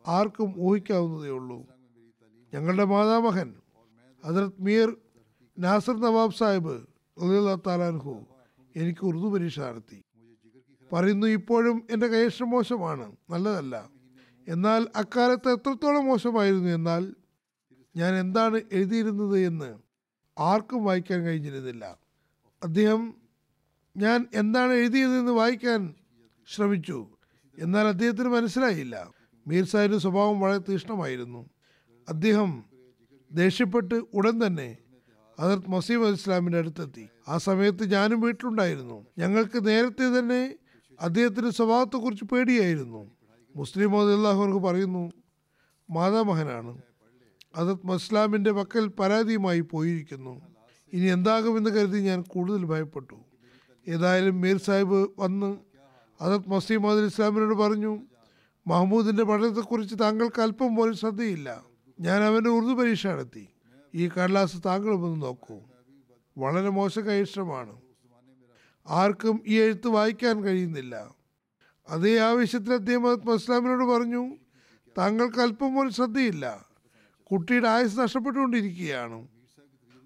ആർക്കും ഊഹിക്കാവുന്നതേ ഉള്ളൂ ഞങ്ങളുടെ മാതാമഹൻ ഹജറത് മീർ നാസർ നവാബ് സാഹിബ് താലാൻഹു എനിക്ക് ഉറുദു പരീക്ഷ നടത്തി. പറയുന്നു ഇപ്പോഴും എന്റെ കൈയക്ഷരം മോശമാണ്. നല്ലതല്ല. എന്നാൽ അക്കാലത്ത് എത്രത്തോളം മോശമായിരുന്നു എന്നാൽ ഞാൻ എന്താണ് എഴുതിയിരുന്നത് എന്ന് ആർക്കും വായിക്കാൻ കഴിഞ്ഞിരുന്നില്ല. അദ്ദേഹം ഞാൻ എന്താണ് എഴുതിയതെന്ന് വായിക്കാൻ ശ്രമിച്ചു. എന്നാൽ അദ്ദേഹത്തിന് മനസ്സിലായില്ല. മീർ സാഹിബിന്റെ സ്വഭാവം വളരെ തീഷ്ണമായിരുന്നു. അദ്ദേഹം ദേഷ്യപ്പെട്ട് ഉടൻ തന്നെ ഹജറത് മസീം ഇസ്ലാമിന്റെ അടുത്തെത്തി. ആ സമയത്ത് ഞാനും വീട്ടിലുണ്ടായിരുന്നു. ഞങ്ങൾക്ക് നേരത്തെ തന്നെ അദ്ദേഹത്തിന്റെ സ്വഭാവത്തെക്കുറിച്ച് പേടിയായിരുന്നു. മുസ്ലിം മോദല്ലാഹുർക്ക് പറയുന്നു മാതാമഹനാണ് അതത് മസ്ലാമിന്റെ പക്കൽ പരാതിയുമായി പോയിരിക്കുന്നു. ഇനി എന്താകുമെന്ന് കരുതി ഞാൻ കൂടുതൽ ഭയപ്പെട്ടു. ഏതായാലും മീർ സാഹിബ് വന്ന് അതത് മസീം ഇസ്ലാമിനോട് പറഞ്ഞു മഹമ്മൂദിന്റെ പഠനത്തെക്കുറിച്ച് താങ്കൾക്ക് അല്പം പോലും ശ്രദ്ധയില്ല. ഞാൻ അവന്റെ ഉറുദു പരീക്ഷ നടത്തി. ഈ കടലാസ് താങ്കളും ഒന്ന് നോക്കൂ. വളരെ മോശം കൈഷ്ടമാണ് ആർക്കും ഈ എഴുത്ത് വായിക്കാൻ കഴിയുന്നില്ല. അതേ ആവശ്യത്തിൽ അദ്ദേഹം ഇസ്ലാമിനോട് പറഞ്ഞു താങ്കൾക്ക് അല്പം പോലും ശ്രദ്ധയില്ല. കുട്ടിയുടെ ആയുസ് നഷ്ടപ്പെട്ടുകൊണ്ടിരിക്കുകയാണ്.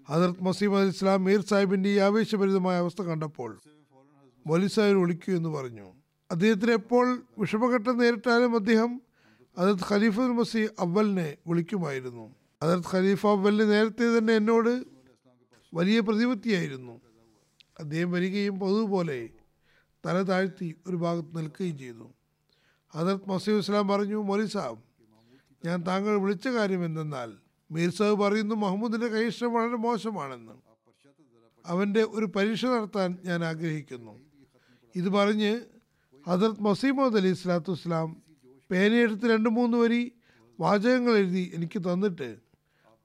ഹജറത് മസീം അലി ഇസ്ലാം മീർ സാഹിബിന്റെ ഈ ആവേശഭരിതമായ അവസ്ഥ കണ്ടപ്പോൾ മൊലി സാഹിബ് വിളിക്കൂ എന്ന് പറഞ്ഞു. അദ്ദേഹത്തിന് എപ്പോൾ വിഷമഘട്ടം നേരിട്ടാലും അദ്ദേഹം ഹജറത് ഖലീഫുൽ മസി അവലിനെ വിളിക്കുമായിരുന്നു. അതത് ഖലീഫ അവലിന് നേരത്തെ തന്നെ എന്നോട് വലിയ പ്രതിപത്തിയായിരുന്നു. അദ്ദേഹം വരികയും പൊതുപോലെ തല താഴ്ത്തി ഒരു ഭാഗത്ത് നിൽക്കുകയും ചെയ്തു. ഹജറത് മസീദ് ഇസ്ലാം പറഞ്ഞു മൊലി സാബ് ഞാൻ താങ്കൾ വിളിച്ച കാര്യം എന്തെന്നാൽ മീർ പറയുന്നു മുഹമ്മദിന്റെ കൈഷ്ടം വളരെ മോശമാണെന്ന്. അവന്റെ ഒരു പരീക്ഷ നടത്താൻ ഞാൻ ആഗ്രഹിക്കുന്നു. ഇത് പറഞ്ഞ് ഹജറത് മസീമോദ് അലി ഇസ്ലാത്തു വസ്സലാം പേനയെടുത്ത് രണ്ട് മൂന്ന് വരി വാചകങ്ങൾ എഴുതി എനിക്ക് തന്നിട്ട്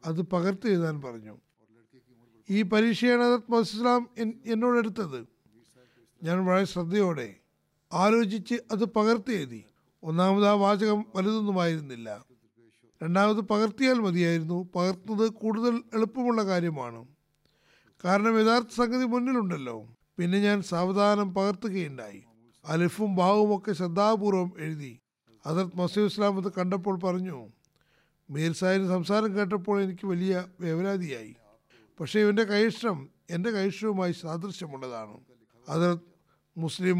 അത് പകർത്തി എഴുതാൻ പറഞ്ഞു. ഈ പരീക്ഷയാണ് അതത് മസ്ലാം എന്നോട് എടുത്തത്. ഞാൻ വളരെ ശ്രദ്ധയോടെ ആലോചിച്ച് അത് പകർത്തി എഴുതി. ഒന്നാമത് ആ വാചകം വലുതൊന്നുമായിരുന്നില്ല. രണ്ടാമത് പകർത്തിയാൽ മതിയായിരുന്നു. പകർത്തുന്നത് കൂടുതൽ എളുപ്പമുള്ള കാര്യമാണ്. കാരണം യഥാർത്ഥ സംഗതി മുന്നിലുണ്ടല്ലോ. പിന്നെ ഞാൻ സാവധാനം പകർത്തുകയുണ്ടായി. അലിഫും ബാവും ഒക്കെ ശ്രദ്ധാപൂർവം എഴുതി. ഹസരത് മസീദ് ഇസ്ലാം അത് കണ്ടപ്പോൾ പറഞ്ഞു മീർ സാഹിബ് സംസാരം കേട്ടപ്പോൾ എനിക്ക് വലിയ വേവലാതിയായി. പക്ഷേ ഇവന്റെ കൈഷ്ടം എന്റെ കൈഷ്ടവുമായി സാദൃശ്യമുള്ളതാണ്. ഹസരത് മുസ്ലിം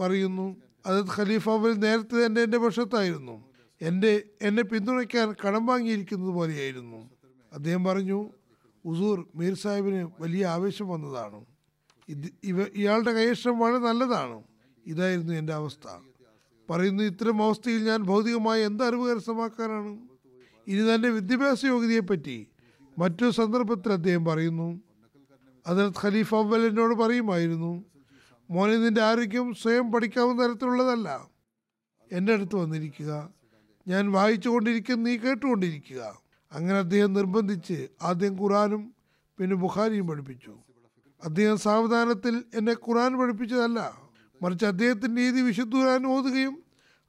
പറയുന്നു ഹസരത് ഖലീഫ അവർ നേരത്തെ തന്നെ എന്റെ പക്ഷത്തായിരുന്നു. എന്റെ എന്നെ പിന്തുണയ്ക്കാൻ കടം വാങ്ങിയിരിക്കുന്നത് പോലെയായിരുന്നു. അദ്ദേഹം പറഞ്ഞു ഉസൂർ മീർ സാഹിബിന് വലിയ ആവേശം വന്നതാണ്. ഇത് ഇവ ഇയാളുടെ കൈഷ്ടം വളരെ നല്ലതാണ്. ഇതായിരുന്നു എന്റെ അവസ്ഥ. പറയുന്നു ഇത്തരം അവസ്ഥയിൽ ഞാൻ ഭൗതികമായി എന്ത് അറിവ് കരസ്ഥമാക്കാനാണ്? ഇനി തന്റെ വിദ്യാഭ്യാസ യോഗ്യതയെപ്പറ്റി മറ്റൊരു സന്ദർഭത്തിൽ അദ്ദേഹം പറയുന്നു അതിനകത്ത് ഖലീഫ് അവൽ എന്നോട് പറയുമായിരുന്നു മോനെ നിന്റെ ആരോഗ്യം സ്വയം പഠിക്കാവുന്ന തരത്തിലുള്ളതല്ല. എന്റെ അടുത്ത് വന്നിരിക്കുക. ഞാൻ വായിച്ചു കൊണ്ടിരിക്കും നീ കേട്ടുകൊണ്ടിരിക്കുക. അങ്ങനെ അദ്ദേഹം നിർബന്ധിച്ച് ആദ്യം ഖുറാനും പിന്നെ ബുഖാരിയും പഠിപ്പിച്ചു. അദ്ദേഹം സാവധാനത്തിൽ എന്നെ ഖുറാൻ പഠിപ്പിച്ചതല്ല. മറിച്ച് അദ്ദേഹത്തിന്റെ രീതി വിശുദ്ധ ഖുറാൻ ഓതുകയും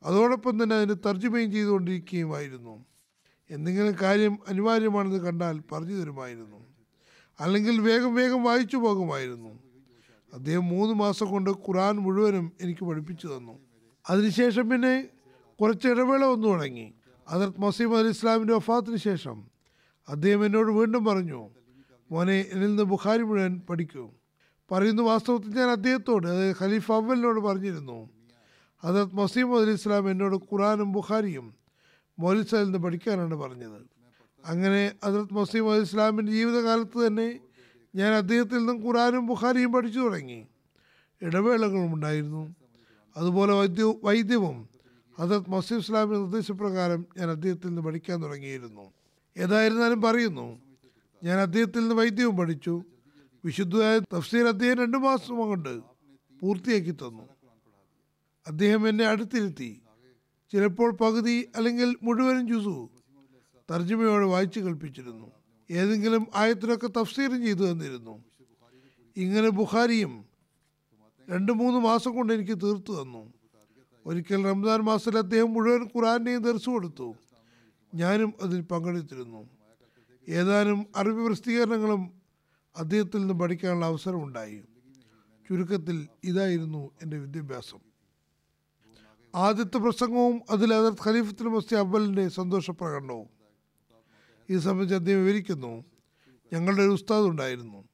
അതോടൊപ്പം തന്നെ അതിന് തർജമയും ചെയ്തുകൊണ്ടിരിക്കുകയുമായിരുന്നു. എന്തെങ്കിലും കാര്യം അനിവാര്യമാണെന്ന് കണ്ടാൽ പറഞ്ഞു തരുമായിരുന്നു. അല്ലെങ്കിൽ വേഗം വേഗം വായിച്ചു പോകുമായിരുന്നു. അദ്ദേഹം മൂന്ന് മാസം കൊണ്ട് ഖുറാൻ മുഴുവനും എനിക്ക് പഠിപ്പിച്ചു തന്നു. അതിനുശേഷം പിന്നെ കുറച്ച് ഇടവേള വന്നു തുടങ്ങി. ഹജറത് മസീം അലി ഇസ്ലാമിന്റെ വഫാത്തിന് ശേഷം അദ്ദേഹം എന്നോട് വീണ്ടും പറഞ്ഞു മോനെ എന്നിൽ നിന്ന് ബുഖാരി മുഴുവൻ പഠിക്കൂ. പറയുന്നു വാസ്തവത്തിൽ ഞാൻ അദ്ദേഹത്തോട് അതായത് ഖലീഫ് അവലിനോട് പറഞ്ഞിരുന്നു. ഹജറത് മസീം അലി ഇസ്ലാം എന്നോട് ഖുറാനും ബുഖാരിയും മൗലിസയിൽ നിന്ന് പഠിക്കാനാണ് പറഞ്ഞത്. അങ്ങനെ ഹജറത് മസീം അലി ഇസ്ലാമിന്റെ ജീവിതകാലത്ത് തന്നെ ഞാൻ അദ്ദേഹത്തിൽ നിന്നും ഖുറാനും ബുഖാരിയും പഠിച്ചു തുടങ്ങി. ഇടവേളകളും ഉണ്ടായിരുന്നു. അതുപോലെ വൈദ്യ വൈദ്യവും ഹജറത് മസീം ഇസ്ലാമിന്റെ നിർദ്ദേശപ്രകാരം ഞാൻ അദ്ദേഹത്തിൽ നിന്ന് പഠിക്കാൻ തുടങ്ങിയിരുന്നു. ഏതായിരുന്നാലും പറയുന്നു ഞാൻ അദ്ദേഹത്തിൽ നിന്ന് വൈദ്യവും പഠിച്ചു. വിശുദ്ധമായ തഫ്സീർ അദ്ദേഹം രണ്ട് മാസം കൊണ്ട് പൂർത്തിയാക്കി തന്നു. അദ്ദേഹം എന്നെ അടുത്തിരുത്തി. ചിലപ്പോൾ പകുതി അല്ലെങ്കിൽ മുഴുവനും ജുസു തർജമയോടെ വായിച്ചു കൽപ്പിച്ചിരുന്നു ഏതെങ്കിലും ആയത്തിലൊക്കെ തഫ്സീറും ചെയ്തു തന്നിരുന്നു. ഇങ്ങനെ ബുഖാരിയും രണ്ട് മൂന്ന് മാസം കൊണ്ട് എനിക്ക് തീർത്തു തന്നു. ഒരിക്കൽ റംസാൻ മാസത്തിൽ അദ്ദേഹം മുഴുവൻ ഖുറാനെയും ദർശു കൊടുത്തു. ഞാനും അതിൽ പങ്കെടുത്തിരുന്നു. ഏതാനും അറബി പ്രസിദ്ധീകരണങ്ങളും അദ്ദേഹത്തിൽ നിന്ന് പഠിക്കാനുള്ള അവസരമുണ്ടായി. ചുരുക്കത്തിൽ ഇതായിരുന്നു എന്റെ വിദ്യാഭ്യാസം. ആദ്യത്തെ പ്രസംഗവും അതിൽ ഹജറത് ഖലീഫത്തുൽ മസ്തി അബ്ബലിന്റെ സന്തോഷ പ്രകടനവും ഇത് സംബന്ധിച്ച് അദ്ദേഹം വിവരിക്കുന്നു ഞങ്ങളുടെ ഒരു ഉസ്താദ് ഉണ്ടായിരുന്നു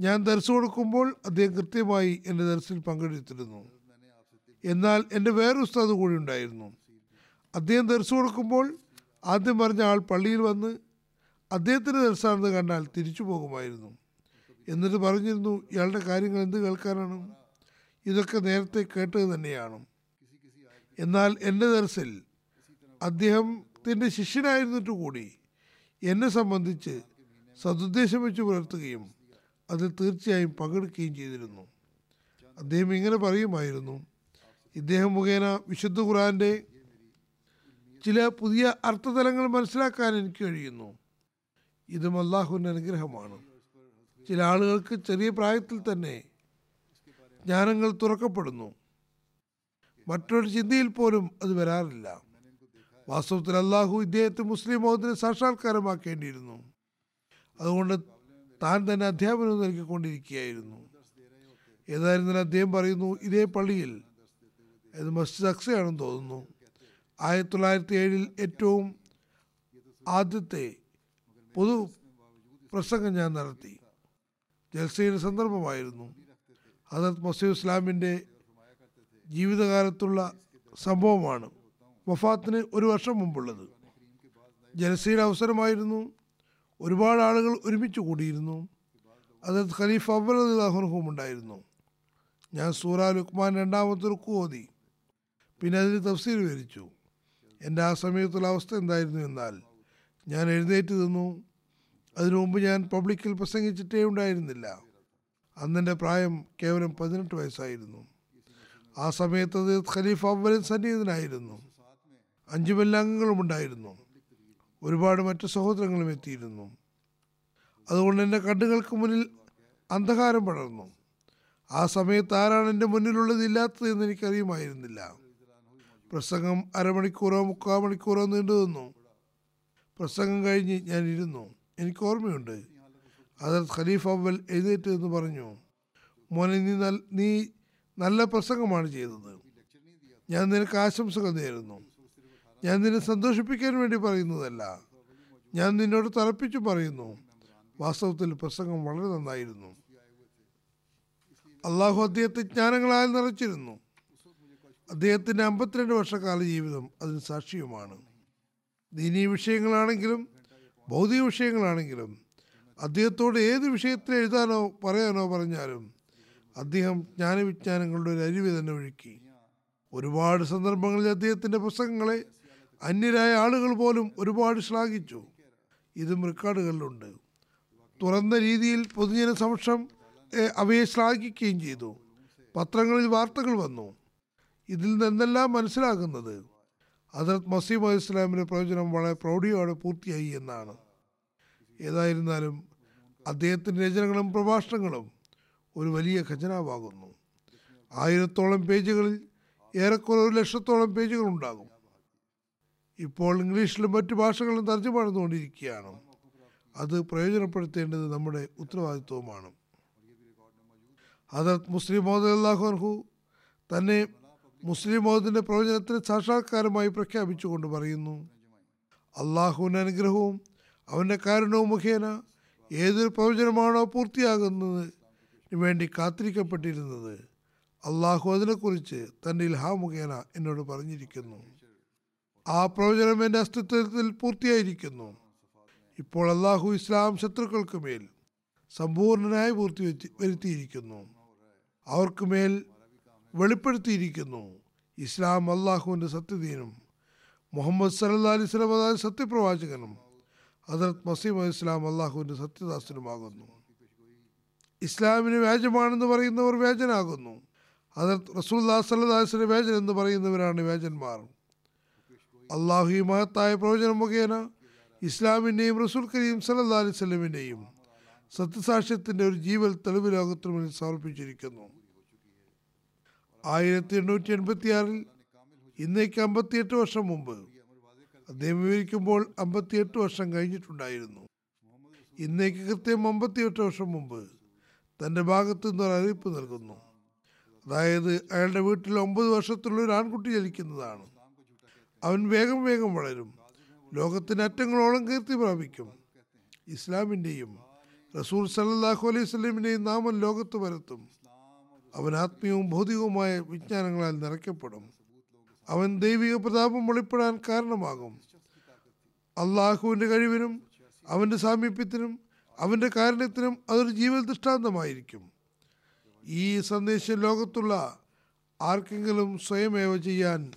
ഞാൻ ദർശ കൊടുക്കുമ്പോൾ അദ്ദേഹം കൃത്യമായി എന്റെ ദർശയിൽ പങ്കെടുത്തിരുന്നു. എന്നാൽ എന്റെ വേറെ ഉസ്താദ് കൂടി ഉണ്ടായിരുന്നു. അദ്ദേഹം ദർശ കൊടുക്കുമ്പോൾ ആദ്യം പറഞ്ഞ ആൾ പള്ളിയിൽ വന്ന് അദ്ദേഹത്തിന്റെ ദർശാണെന്ന് കണ്ടാൽ തിരിച്ചു പോകുമായിരുന്നു. എന്നിട്ട് പറഞ്ഞിരുന്നു ഇയാളുടെ കാര്യങ്ങൾ എന്ത് കേൾക്കാനാണ്? ഇതൊക്കെ നേരത്തെ കേട്ടത് തന്നെയാണ്. എന്നാൽ എന്റെ ദർസിൽ അദ്ദേഹത്തിന്റെ ശിഷ്യനായിരുന്നിട്ട് കൂടി എന്നെ സംബന്ധിച്ച് സതുദ്ദേശം വെച്ച് പുലർത്തുകയും അതിൽ തീർച്ചയായും പങ്കെടുക്കുകയും ചെയ്തിരുന്നു. അദ്ദേഹം ഇങ്ങനെ പറയുമായിരുന്നു ഇദ്ദേഹം മുഖേന വിശുദ്ധ ഖുറാന്റെ ചില പുതിയ അർത്ഥതലങ്ങൾ മനസ്സിലാക്കാൻ എനിക്ക് കഴിയുന്നു. ഇതും അള്ളാഹുവിന്റെ അനുഗ്രഹമാണ്. ചില ആളുകൾക്ക് ചെറിയ പ്രായത്തിൽ തന്നെ ജ്ഞാനങ്ങൾ തുറക്കപ്പെടുന്നു. മറ്റൊരു ചിന്തയിൽ പോലും അത് വരാറില്ല. വാസ്തവത്തിൽ അള്ളാഹു ഇദ്ദേഹത്തെ മുസ്ലിം മതത്തിന് സാക്ഷാത്കാരമാക്കേണ്ടിയിരുന്നു. അതുകൊണ്ട് താൻ തന്നെ അധ്യാപനം നൽകിക്കൊണ്ടിരിക്കുകയായിരുന്നു. ഏതായിരുന്നാലും അദ്ദേഹം പറയുന്നു ഇതേ പള്ളിയിൽ ഇത് മസ്ജിദ് അക്സയാണെന്ന് തോന്നുന്നു. ആയിരത്തി തൊള്ളായിരത്തി ഏഴിൽ ഏറ്റവും ആദ്യത്തെ പൊതു പ്രസംഗം ഞാൻ നടത്തി. ജൽസയുടെ സന്ദർഭമായിരുന്നു. ഹജറത് മസീദ് ഇസ്ലാമിന്റെ ജീവിതകാലത്തുള്ള സംഭവമാണ്. വഫാത്തിന് ഒരു വർഷം മുമ്പുള്ളത്. ജലസയുടെ അവസരമായിരുന്നു. ഒരുപാട് ആളുകൾ ഒരുമിച്ച് കൂടിയിരുന്നു. അതത് ഖലീഫ അബ്ബലാഹുനഹും ഉണ്ടായിരുന്നു. ഞാൻ സൂറ ലുക്മാൻ രണ്ടാമത്തെ റുക്കു ഓതി. പിന്നെ അതിന് തഫ്സീർ വിവരിച്ചു. എന്റെ ആ സമയത്തുള്ള അവസ്ഥ എന്തായിരുന്നു എന്നാൽ ഞാൻ എഴുന്നേറ്റ് നിന്നു. അതിനു മുമ്പ് ഞാൻ പബ്ലിക്കിൽ പ്രസംഗിച്ചിട്ടേ ഉണ്ടായിരുന്നില്ല. അന്നെന്റെ പ്രായം കേവലം പതിനെട്ട് വയസ്സായിരുന്നു. ആ സമയത്ത് ഖലീഫ് അവലിൻ സന്നിഹിതനായിരുന്നു. അഞ്ചു അംഗങ്ങളും ഉണ്ടായിരുന്നു. ഒരുപാട് മറ്റു സഹോദരങ്ങളും എത്തിയിരുന്നു. അതുകൊണ്ട് എന്റെ കണ്ണുകൾക്ക് മുന്നിൽ അന്ധകാരം പടർന്നു. ആ സമയത്ത് ആരാണ് എന്റെ മുന്നിലുള്ളത് ഇല്ലാത്തത് എന്ന് എനിക്കറിയുമായിരുന്നില്ല. പ്രസംഗം അരമണിക്കൂറോ മുക്കാൽ മണിക്കൂറോ നീണ്ടു നിന്നു പ്രസംഗം കഴിഞ്ഞ് ഞാൻ ഇരുന്നു. എനിക്ക് ഓർമ്മയുണ്ട്. അത് ഖലീഫ് അവൽ എഴുന്നേറ്റ് എന്ന് പറഞ്ഞു മോനെ നീ നീ നല്ല പ്രസംഗമാണ് ചെയ്തത്. ഞാൻ നിനക്ക് ആശംസകൾ നേരുന്നു. ഞാൻ നിന്നെ സന്തോഷിപ്പിക്കാൻ വേണ്ടി പറയുന്നതല്ല. ഞാൻ നിന്നോട് തറപ്പിച്ചു പറയുന്നു. വാസ്തവത്തിൽ പ്രസംഗം വളരെ നന്നായിരുന്നു. അള്ളാഹു അദ്ദേഹത്തെ ജ്ഞാനങ്ങളാൽ നിറച്ചിരുന്നു. അദ്ദേഹത്തിന്റെ അമ്പത്തിരണ്ട് വർഷക്കാല ജീവിതം അതിന് സാക്ഷിയുമാണ്. ദീനീ വിഷയങ്ങളാണെങ്കിലും ഭൗതിക വിഷയങ്ങളാണെങ്കിലും അദ്ദേഹത്തോട് ഏത് വിഷയത്തിൽ എഴുതാനോ പറയാനോ പറഞ്ഞാലും അദ്ദേഹം ജ്ഞാനവിജ്ഞാനങ്ങളുടെ ഒരു അരുവി തന്നെ ഒഴുക്കി. ഒരുപാട് സന്ദർഭങ്ങളിൽ അദ്ദേഹത്തിന്റെ പുസ്തകങ്ങളെ അന്യരായ ആളുകൾ പോലും ഒരുപാട് ശ്ലാഘിച്ചു. ഇതും റെക്കോർഡുകളിലുണ്ട്. തുറന്ന രീതിയിൽ പൊതുജന സമക്ഷം അവയെ ശ്ലാഘിക്കുകയും ചെയ്തു. പത്രങ്ങളിൽ വാർത്തകൾ വന്നു. ഇതിൽ നിന്നെല്ലാം മനസ്സിലാകുന്നത് ഹജറത് മസീം അലി ഇസ്ലാമിന്റെ പ്രവചനം വളരെ പ്രൗഢിയോടെ പൂർത്തിയായി എന്നാണ്. ഏതായിരുന്നാലും അദ്ദേഹത്തിന്റെ രചനകളും പ്രഭാഷണങ്ങളും ഒരു വലിയ ഖജനാവാകുന്നു. ആയിരത്തോളം പേജുകളിൽ ഏറെക്കുറെ ഒരു ലക്ഷത്തോളം പേജുകൾ ഉണ്ടാകും. ഇപ്പോൾ ഇംഗ്ലീഷിലും മറ്റു ഭാഷകളിലും തർജമ നടന്നുകൊണ്ടിരിക്കുകയാണ്. അത് പ്രയോജനപ്പെടുത്തേണ്ടത് നമ്മുടെ ഉത്തരവാദിത്വവുമാണ്. ഹജറത് മുസ്ലിം മോദ് അള്ളാഹു തന്നെ മുസ്ലിം മതത്തിന്റെ പ്രവചനത്തിന് സാക്ഷാത്കാരമായി പ്രഖ്യാപിച്ചുകൊണ്ട് പറയുന്നു. അള്ളാഹുവിന്റെ അനുഗ്രഹവും അവന്റെ കാരണവും മുഖേന ഏതൊരു പ്രവചനമാണോ പൂർത്തിയാകുന്നതിന് വേണ്ടി കാത്തിരിക്കപ്പെട്ടിരുന്നത്. അള്ളാഹു അതിനെക്കുറിച്ച് തന്റെ ഇൽഹാ മുഖേന എന്നോട് പറഞ്ഞിരിക്കുന്നു. ആ പ്രവചനം എന്റെ അസ്തിത്വത്തിൽ പൂർത്തിയായിരിക്കുന്നു. ഇപ്പോൾ അള്ളാഹു ഇസ്ലാം ശത്രുക്കൾക്ക് മേൽ സമ്പൂർണനായി പൂർത്തി വരുത്തിയിരിക്കുന്നു. അവർക്ക് മേൽ വെളിപ്പെടുത്തിയിരിക്കുന്നു. ഇസ്ലാം അള്ളാഹുവിന്റെ സത്യദീനും മുഹമ്മദ് സല്ലാ അലൈഹി സ്വലം അതായത് സത്യപ്രവാചകനും ഹജറത് മസീം ഇസ്ലാം അള്ളാഹുവിന്റെ സത്യദാസനുമാകുന്നു. ഇസ്ലാമിന് വ്യാജമാണെന്ന് പറയുന്നവർ വ്യാജനാകുന്നു. ഹജറത് റസൂല്ലാ സല്ലാ അലിസ്ലിന്റെ വ്യാജൻ എന്ന് പറയുന്നവരാണ് വ്യാജന്മാർ. അള്ളാഹു ഈ മഹത്തായ പ്രവചനം മുഖേന ഇസ്ലാമിന്റെയും റസൂൽ കരീം സല്ലാ അലൈഹി സ്വലമിന്റെയും സത്യസാക്ഷ്യത്തിന്റെ ഒരു ജീവൽ തെളിവ് ലോകത്തിന് മുന്നിൽ സമർപ്പിച്ചിരിക്കുന്നു. ആയിരത്തി എണ്ണൂറ്റി എൺപത്തി ആറിൽ ഇന്നേക്ക് അമ്പത്തിയെട്ട് വർഷം മുമ്പ് അദ്ദേഹം വിവരിക്കുമ്പോൾ അമ്പത്തിയെട്ട് വർഷം കഴിഞ്ഞിട്ടുണ്ടായിരുന്നു. ഇന്നേക്ക് കൃത്യം അമ്പത്തിയെട്ട് വർഷം മുമ്പ് തന്റെ ഭാഗത്തു നിന്ന് ഒരു അറിയിപ്പ് നൽകുന്നു. അതായത് അയാളുടെ വീട്ടിൽ ഒമ്പത് വർഷത്തുള്ള ഒരു ആൺകുട്ടി ജനിക്കുന്നതാണ്. അവൻ വേഗം വേഗം വളരും. ലോകത്തിന് അറ്റങ്ങളോളം കീർത്തി പ്രാപിക്കും. ഇസ്ലാമിന്റെയും റസൂൽ സല്ലാഹു അലൈഹി സ്വലമിന്റെയും നാമം ലോകത്ത് പരത്തും. അവൻ ആത്മീയവും ഭൗതികവുമായ വിജ്ഞാനങ്ങളാൽ നിറയ്ക്കപ്പെടും. അവൻ ദൈവിക പ്രതാപം വെളിപ്പെടാൻ കാരണമാകും. അള്ളാഹുവിന്റെ കഴിവിനും അവന്റെ സാമീപ്യത്തിനും അവന്റെ കാരണത്തിനും അതൊരു ജീവൽ ദൃഷ്ടാന്തമായിരിക്കും. ഈ സന്ദേശം ലോകത്തുള്ള ആർക്കെങ്കിലും സ്വയമേവ ചെയ്യാൻ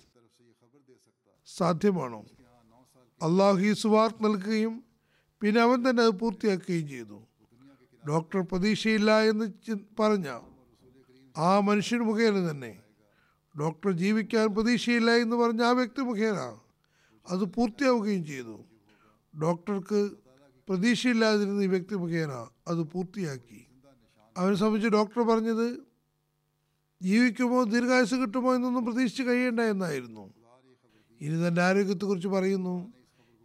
സാധ്യമാണോ? അള്ളാഹു ഈ സുവാർത്ത് നൽകുകയും പിന്നെ അവൻ തന്നെ അത് പൂർത്തിയാക്കുകയും ചെയ്തു. ഡോക്ടർ പ്രതീക്ഷയില്ല എന്ന് പറഞ്ഞ ആ മനുഷ്യൻ മുഖേന തന്നെ. ഡോക്ടർ ജീവിക്കാൻ പ്രതീക്ഷയില്ല എന്ന് പറഞ്ഞ ആ വ്യക്തി മുഖേന അത് പൂർത്തിയാവുകയും ചെയ്തു. ഡോക്ടർക്ക് പ്രതീക്ഷയില്ലാതിരുന്ന ഈ വ്യക്തി മുഖേന അത് പൂർത്തിയാക്കി. അവനെ സംബന്ധിച്ച് ഡോക്ടർ പറഞ്ഞത് ജീവിക്കുമോ ദീർഘായുസ് കിട്ടുമോ എന്നൊന്നും പ്രതീക്ഷിച്ച് കഴിയേണ്ട എന്നായിരുന്നു. ഇനി തന്റെ ആരോഗ്യത്തെക്കുറിച്ച് പറയുന്നു.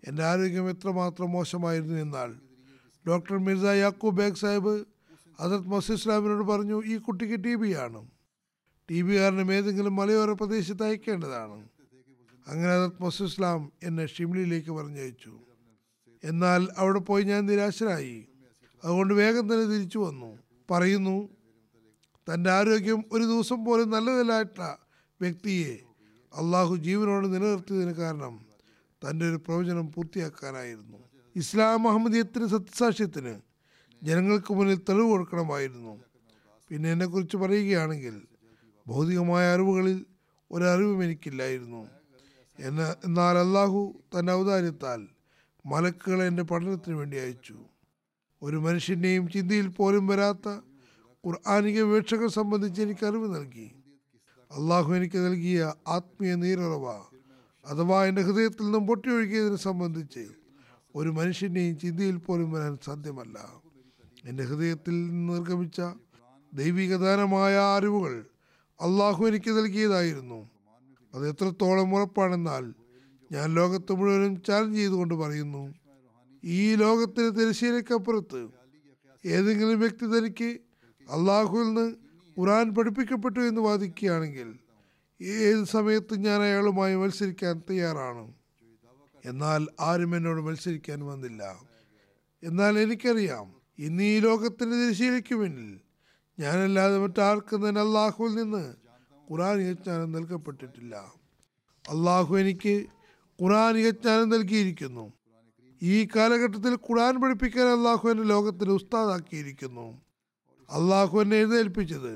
എന്റെ ആരോഗ്യം എത്രമാത്രം മോശമായിരുന്നു എന്നാൽ ഡോക്ടർ മിർസ യാക്കൂബ് ബേഗ് സാഹിബ് ഹസരത് മസീദ് ഇസ്ലാമിനോട് പറഞ്ഞു ഈ കുട്ടിക്ക് ടി ബി ആണ്. ടി ബി കാരണം ഏതെങ്കിലും മലയോര പ്രദേശത്ത് അയക്കേണ്ടതാണ്. അങ്ങനെ ഹസരത് മസീദ് ഇസ്ലാം എന്നെ ഷിംലിയിലേക്ക് പറഞ്ഞയച്ചു. എന്നാൽ അവിടെ പോയി ഞാൻ നിരാശനായി അതുകൊണ്ട് വേഗം തന്നെ തിരിച്ചു വന്നു. പറയുന്നു തന്റെ ആരോഗ്യം ഒരു ദിവസം പോലും നല്ലതല്ലാത്ത വ്യക്തിയെ അള്ളാഹു ജീവനോട് നിലനിർത്തിയതിന് കാരണം തന്റെ ഒരു പ്രവചനം പൂർത്തിയാക്കാനായിരുന്നു. ഇസ്ലാം അഹമ്മദിയത്തിന് സത്യസാക്ഷ്യത്തിന് ജനങ്ങൾക്ക് മുന്നിൽ തെളിവ് കൊടുക്കണമായിരുന്നു. പിന്നെ എന്നെക്കുറിച്ച് പറയുകയാണെങ്കിൽ ഭൗതികമായ അറിവുകളിൽ ഒരറിവും എനിക്കില്ലായിരുന്നു. എന്ന എന്നാൽ അള്ളാഹു തന്റെ ഔദാര്യത്താൽ മലക്കുകളെ എന്റെ പഠനത്തിന് വേണ്ടി അയച്ചു. ഒരു മനുഷ്യന്റെയും ചിന്തയിൽ പോലും വരാത്ത ഖുർആാനിക വീക്ഷകൾ സംബന്ധിച്ച് എനിക്ക് അറിവ് നൽകി. അള്ളാഹു എനിക്ക് നൽകിയ ആത്മീയ നീരുറവ അഥവാ എന്റെ ഹൃദയത്തിൽ നിന്നും പൊട്ടിയൊഴുകിയതിനെ സംബന്ധിച്ച് ഒരു മനുഷ്യന്റെയും ചിന്തയിൽ പോലും വരാൻ സാധ്യമല്ല. എന്റെ ഹൃദയത്തിൽ നിർഗമിച്ച ദൈവികദാനമായ അറിവുകൾ അള്ളാഹു എനിക്ക് നൽകിയതായിരുന്നു. അത് എത്രത്തോളം ഉറപ്പാണെന്നാൽ ഞാൻ ലോകത്ത് മുഴുവനും ചാലഞ്ച് ചെയ്തുകൊണ്ട് പറയുന്നു. ഈ ലോകത്തിന് തിരശ്ശീലക്കപ്പുറത്ത് ഏതെങ്കിലും വ്യക്തി തനിക്ക് അള്ളാഹുവിൽ നിന്ന് ഖുറാൻ പഠിപ്പിക്കപ്പെട്ടു എന്ന് വാദിക്കുകയാണെങ്കിൽ ഏത് സമയത്ത് ഞാൻ അയാളുമായി മത്സരിക്കാൻ തയ്യാറാണ്? എന്നാൽ ആരും എന്നോട് മത്സരിക്കാൻ വന്നില്ല. എന്നാൽ എനിക്കറിയാം ഇന്ന് ഈ ലോകത്തിന്റെ തിരശ്ശീലയ്ക്ക് പിന്നിൽ ഞാനല്ലാതെ മറ്റാർക്കും തന്നെ അള്ളാഹുവിൽ നിന്ന് ഖുറാനിക ജ്ഞാനം നൽകപ്പെട്ടിട്ടില്ല. അള്ളാഹു എനിക്ക് ഖുറാനിക ജ്ഞാനം നൽകിയിരിക്കുന്നു. ഈ കാലഘട്ടത്തിൽ ഖുറാൻ പഠിപ്പിക്കാൻ അള്ളാഹു എന്നെ ലോകത്തിന് ഉസ്താദാക്കിയിരിക്കുന്നു. അള്ളാഹു എന്നെ എഴുന്നേൽപ്പിച്ചത്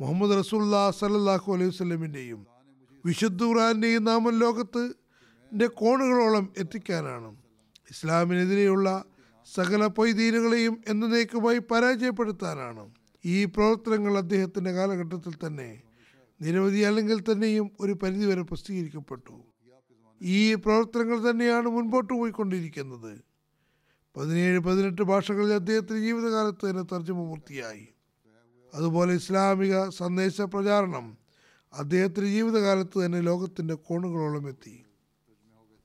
മുഹമ്മദ് റസൂല്ലാ സലല്ലാഹു അലൈഹി വസ്ലമിന്റെയും വിശുദ്ധ ഖുറാന്റെയും നാമം ലോകത്ത് കോണുകളോളം എത്തിക്കാനാണ്. ഇസ്ലാമിനെതിരെയുള്ള സകല പൊയ്തീനുകളെയും എന്നേക്കുമായി പരാജയപ്പെടുത്താനാണ്. ഈ പ്രവർത്തനങ്ങൾ അദ്ദേഹത്തിന്റെ കാലഘട്ടത്തിൽ തന്നെ നിരവധി അല്ലെങ്കിൽ തന്നെയും ഒരു പരിധിവരെ പ്രസിദ്ധീകരിക്കപ്പെട്ടു. ഈ പ്രവർത്തനങ്ങൾ തന്നെയാണ് മുൻപോട്ട് പോയിക്കൊണ്ടിരിക്കുന്നത്. പതിനേഴ് പതിനെട്ട് ഭാഷകളിൽ അദ്ദേഹത്തിന്റെ ജീവിതകാലത്ത് തന്നെ തർജമ പൂർത്തിയായി. അതുപോലെ ഇസ്ലാമിക സന്ദേശ പ്രചാരണം അദ്ദേഹത്തിന്റെ ജീവിതകാലത്ത് തന്നെ ലോകത്തിന്റെ കോണുകളോളം എത്തി.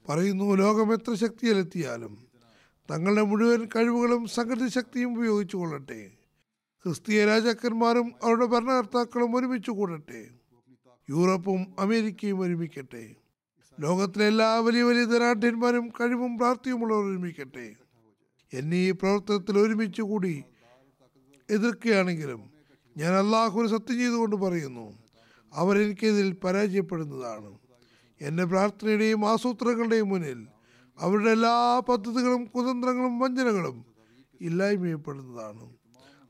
പറയുന്നു ലോകം എത്ര ശക്തിയിലെത്തിയാലും തങ്ങളുടെ മുഴുവൻ കഴിവുകളും സംഘടിത ശക്തിയും ഉപയോഗിച്ചു കൊള്ളട്ടെ. ക്രിസ്തീയ രാജാക്കന്മാരും അവരുടെ ഭരണകർത്താക്കളും ഒരുമിച്ച് കൂടട്ടെ. യൂറോപ്പും അമേരിക്കയും ഒരുമിക്കട്ടെ. ലോകത്തിലെ എല്ലാ വലിയ വലിയ ധനാഢ്യന്മാരും കഴിവും പ്രാപ്തിയുമുള്ളവർ ഒരുമിക്കട്ടെ. എന്നെ പ്രവർത്തനത്തിൽ ഒരുമിച്ച് കൂടി എതിർക്കുകയാണെങ്കിലും ഞാൻ അള്ളാഹുവിനെ സത്യം ചെയ്തുകൊണ്ട് പറയുന്നു അവരെനിക്കെതിൽ പരാജയപ്പെടുന്നതാണ്. എന്റെ പ്രാർത്ഥനയുടെയും ആസൂത്രങ്ങളുടെയും മുന്നിൽ അവരുടെ എല്ലാ പദ്ധതികളും കുതന്ത്രങ്ങളും വഞ്ചനകളും ഇല്ലായ്മയപ്പെടുന്നതാണ്.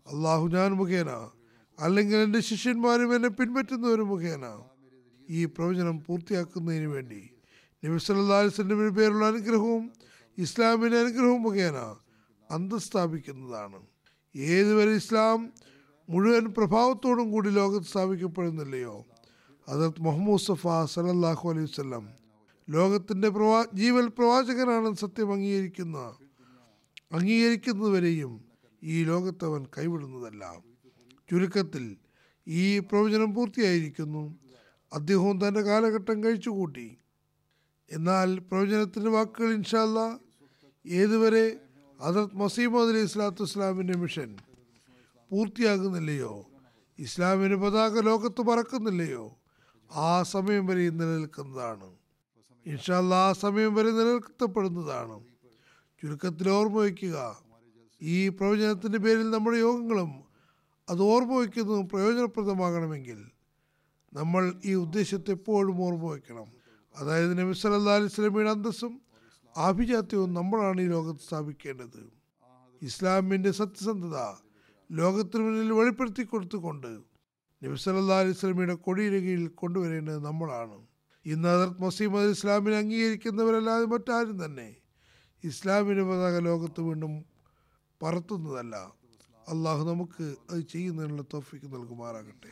അള്ളാഹു ഞാൻ മുഖേന അല്ലെങ്കിൽ എന്റെ ശിഷ്യന്മാരും എന്നെ പിൻപറ്റുന്നവരും മുഖേന ഈ പ്രവചനം പൂർത്തിയാക്കുന്നതിന് വേണ്ടി വസല്ലമയുടെ പേരുള്ള അനുഗ്രഹവും ഇസ്ലാമിന്റെ അനുഗ്രഹവും മുഖേന അന്തസ്ഥാപിക്കുന്നതാണ്. ഏതുവരെ ഇസ്ലാം മുഴുവൻ പ്രഭാവത്തോടും കൂടി ലോകത്ത് സ്ഥാപിക്കപ്പെടുന്നില്ലയോ? അതത് മുഹമ്മദ് സഫ സലല്ലാഹു അലൈഹി ലോകത്തിന്റെ പ്രവാ ജീവൽ പ്രവാചകനാണ് സത്യം അംഗീകരിക്കുന്ന അംഗീകരിക്കുന്നതുവരെയും ഈ ലോകത്തവൻ കൈവിടുന്നതല്ല ചുരുക്കത്തിൽ ഈ പ്രവചനം പൂർത്തിയായിരിക്കുന്നു. അദ്ദേഹവും തന്റെ കാലഘട്ടം കഴിച്ചുകൂട്ടി. എന്നാൽ പ്രവചനത്തിന്റെ വാക്കുകൾ ഇൻഷാല്ല ഏതുവരെ ഹജറത് മസീമദ് അലി ഇസ്ലാത്തു ഇസ്ലാമിന്റെ മിഷൻ പൂർത്തിയാകുന്നില്ലയോ ഇസ്ലാമിന്റെ പതാക ലോകത്ത് പറക്കുന്നില്ലയോ ആ സമയം വരെ നിലനിൽക്കുന്നതാണ്. ഇൻഷാല്ല ആ സമയം വരെ നിലനിർത്തപ്പെടുന്നതാണ്. ചുരുക്കത്തിൽ ഓർമ്മ വയ്ക്കുക ഈ പ്രവചനത്തിന്റെ പേരിൽ നമ്മുടെ യോഗങ്ങളും അത് ഓർമ്മ വയ്ക്കുന്നതും പ്രയോജനപ്രദമാകണമെങ്കിൽ നമ്മൾ ഈ ഉദ്ദേശത്തെ എപ്പോഴും ഓർമ്മ വയ്ക്കണം. അതായത് നബി സല്ലാ അലൈഹി സ്വലമിയുടെ അന്തസ്സും ആഭിജാത്യവും നമ്മളാണ് ഈ ലോകത്ത് സ്ഥാപിക്കേണ്ടത്. ഇസ്ലാമിന്റെ സത്യസന്ധത ലോകത്തിന് മുന്നിൽ വെളിപ്പെടുത്തി കൊടുത്തുകൊണ്ട് നബി സല്ലാ അലൈഹി വസല്ലമയുടെ കൊടിയുടെ കീഴിൽ കൊണ്ടുവരേണ്ടത് നമ്മളാണ്. ഇന്ന് ഹദരത്ത് മസീമത് ഇസ്ലാമിനെ അംഗീകരിക്കുന്നവരല്ലാതെ മറ്റാരും തന്നെ ഇസ്ലാമിന്റെ പതാക ലോകത്ത് വീണ്ടും പറത്തുന്നതല്ല. അള്ളാഹു നമുക്ക് അത് ചെയ്യുന്നതിനുള്ള തോഫിക്ക് നൽകുമാറാകട്ടെ.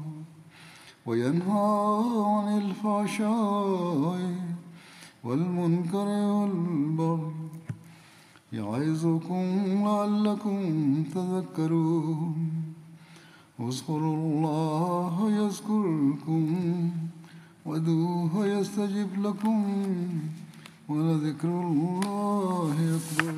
وينهى عن الفحشاء والمنكر والبغي يعظكم لعلكم تذكرون اذكروا الله يذكركم ودوه يستجب لكم ولذكر الله أكبر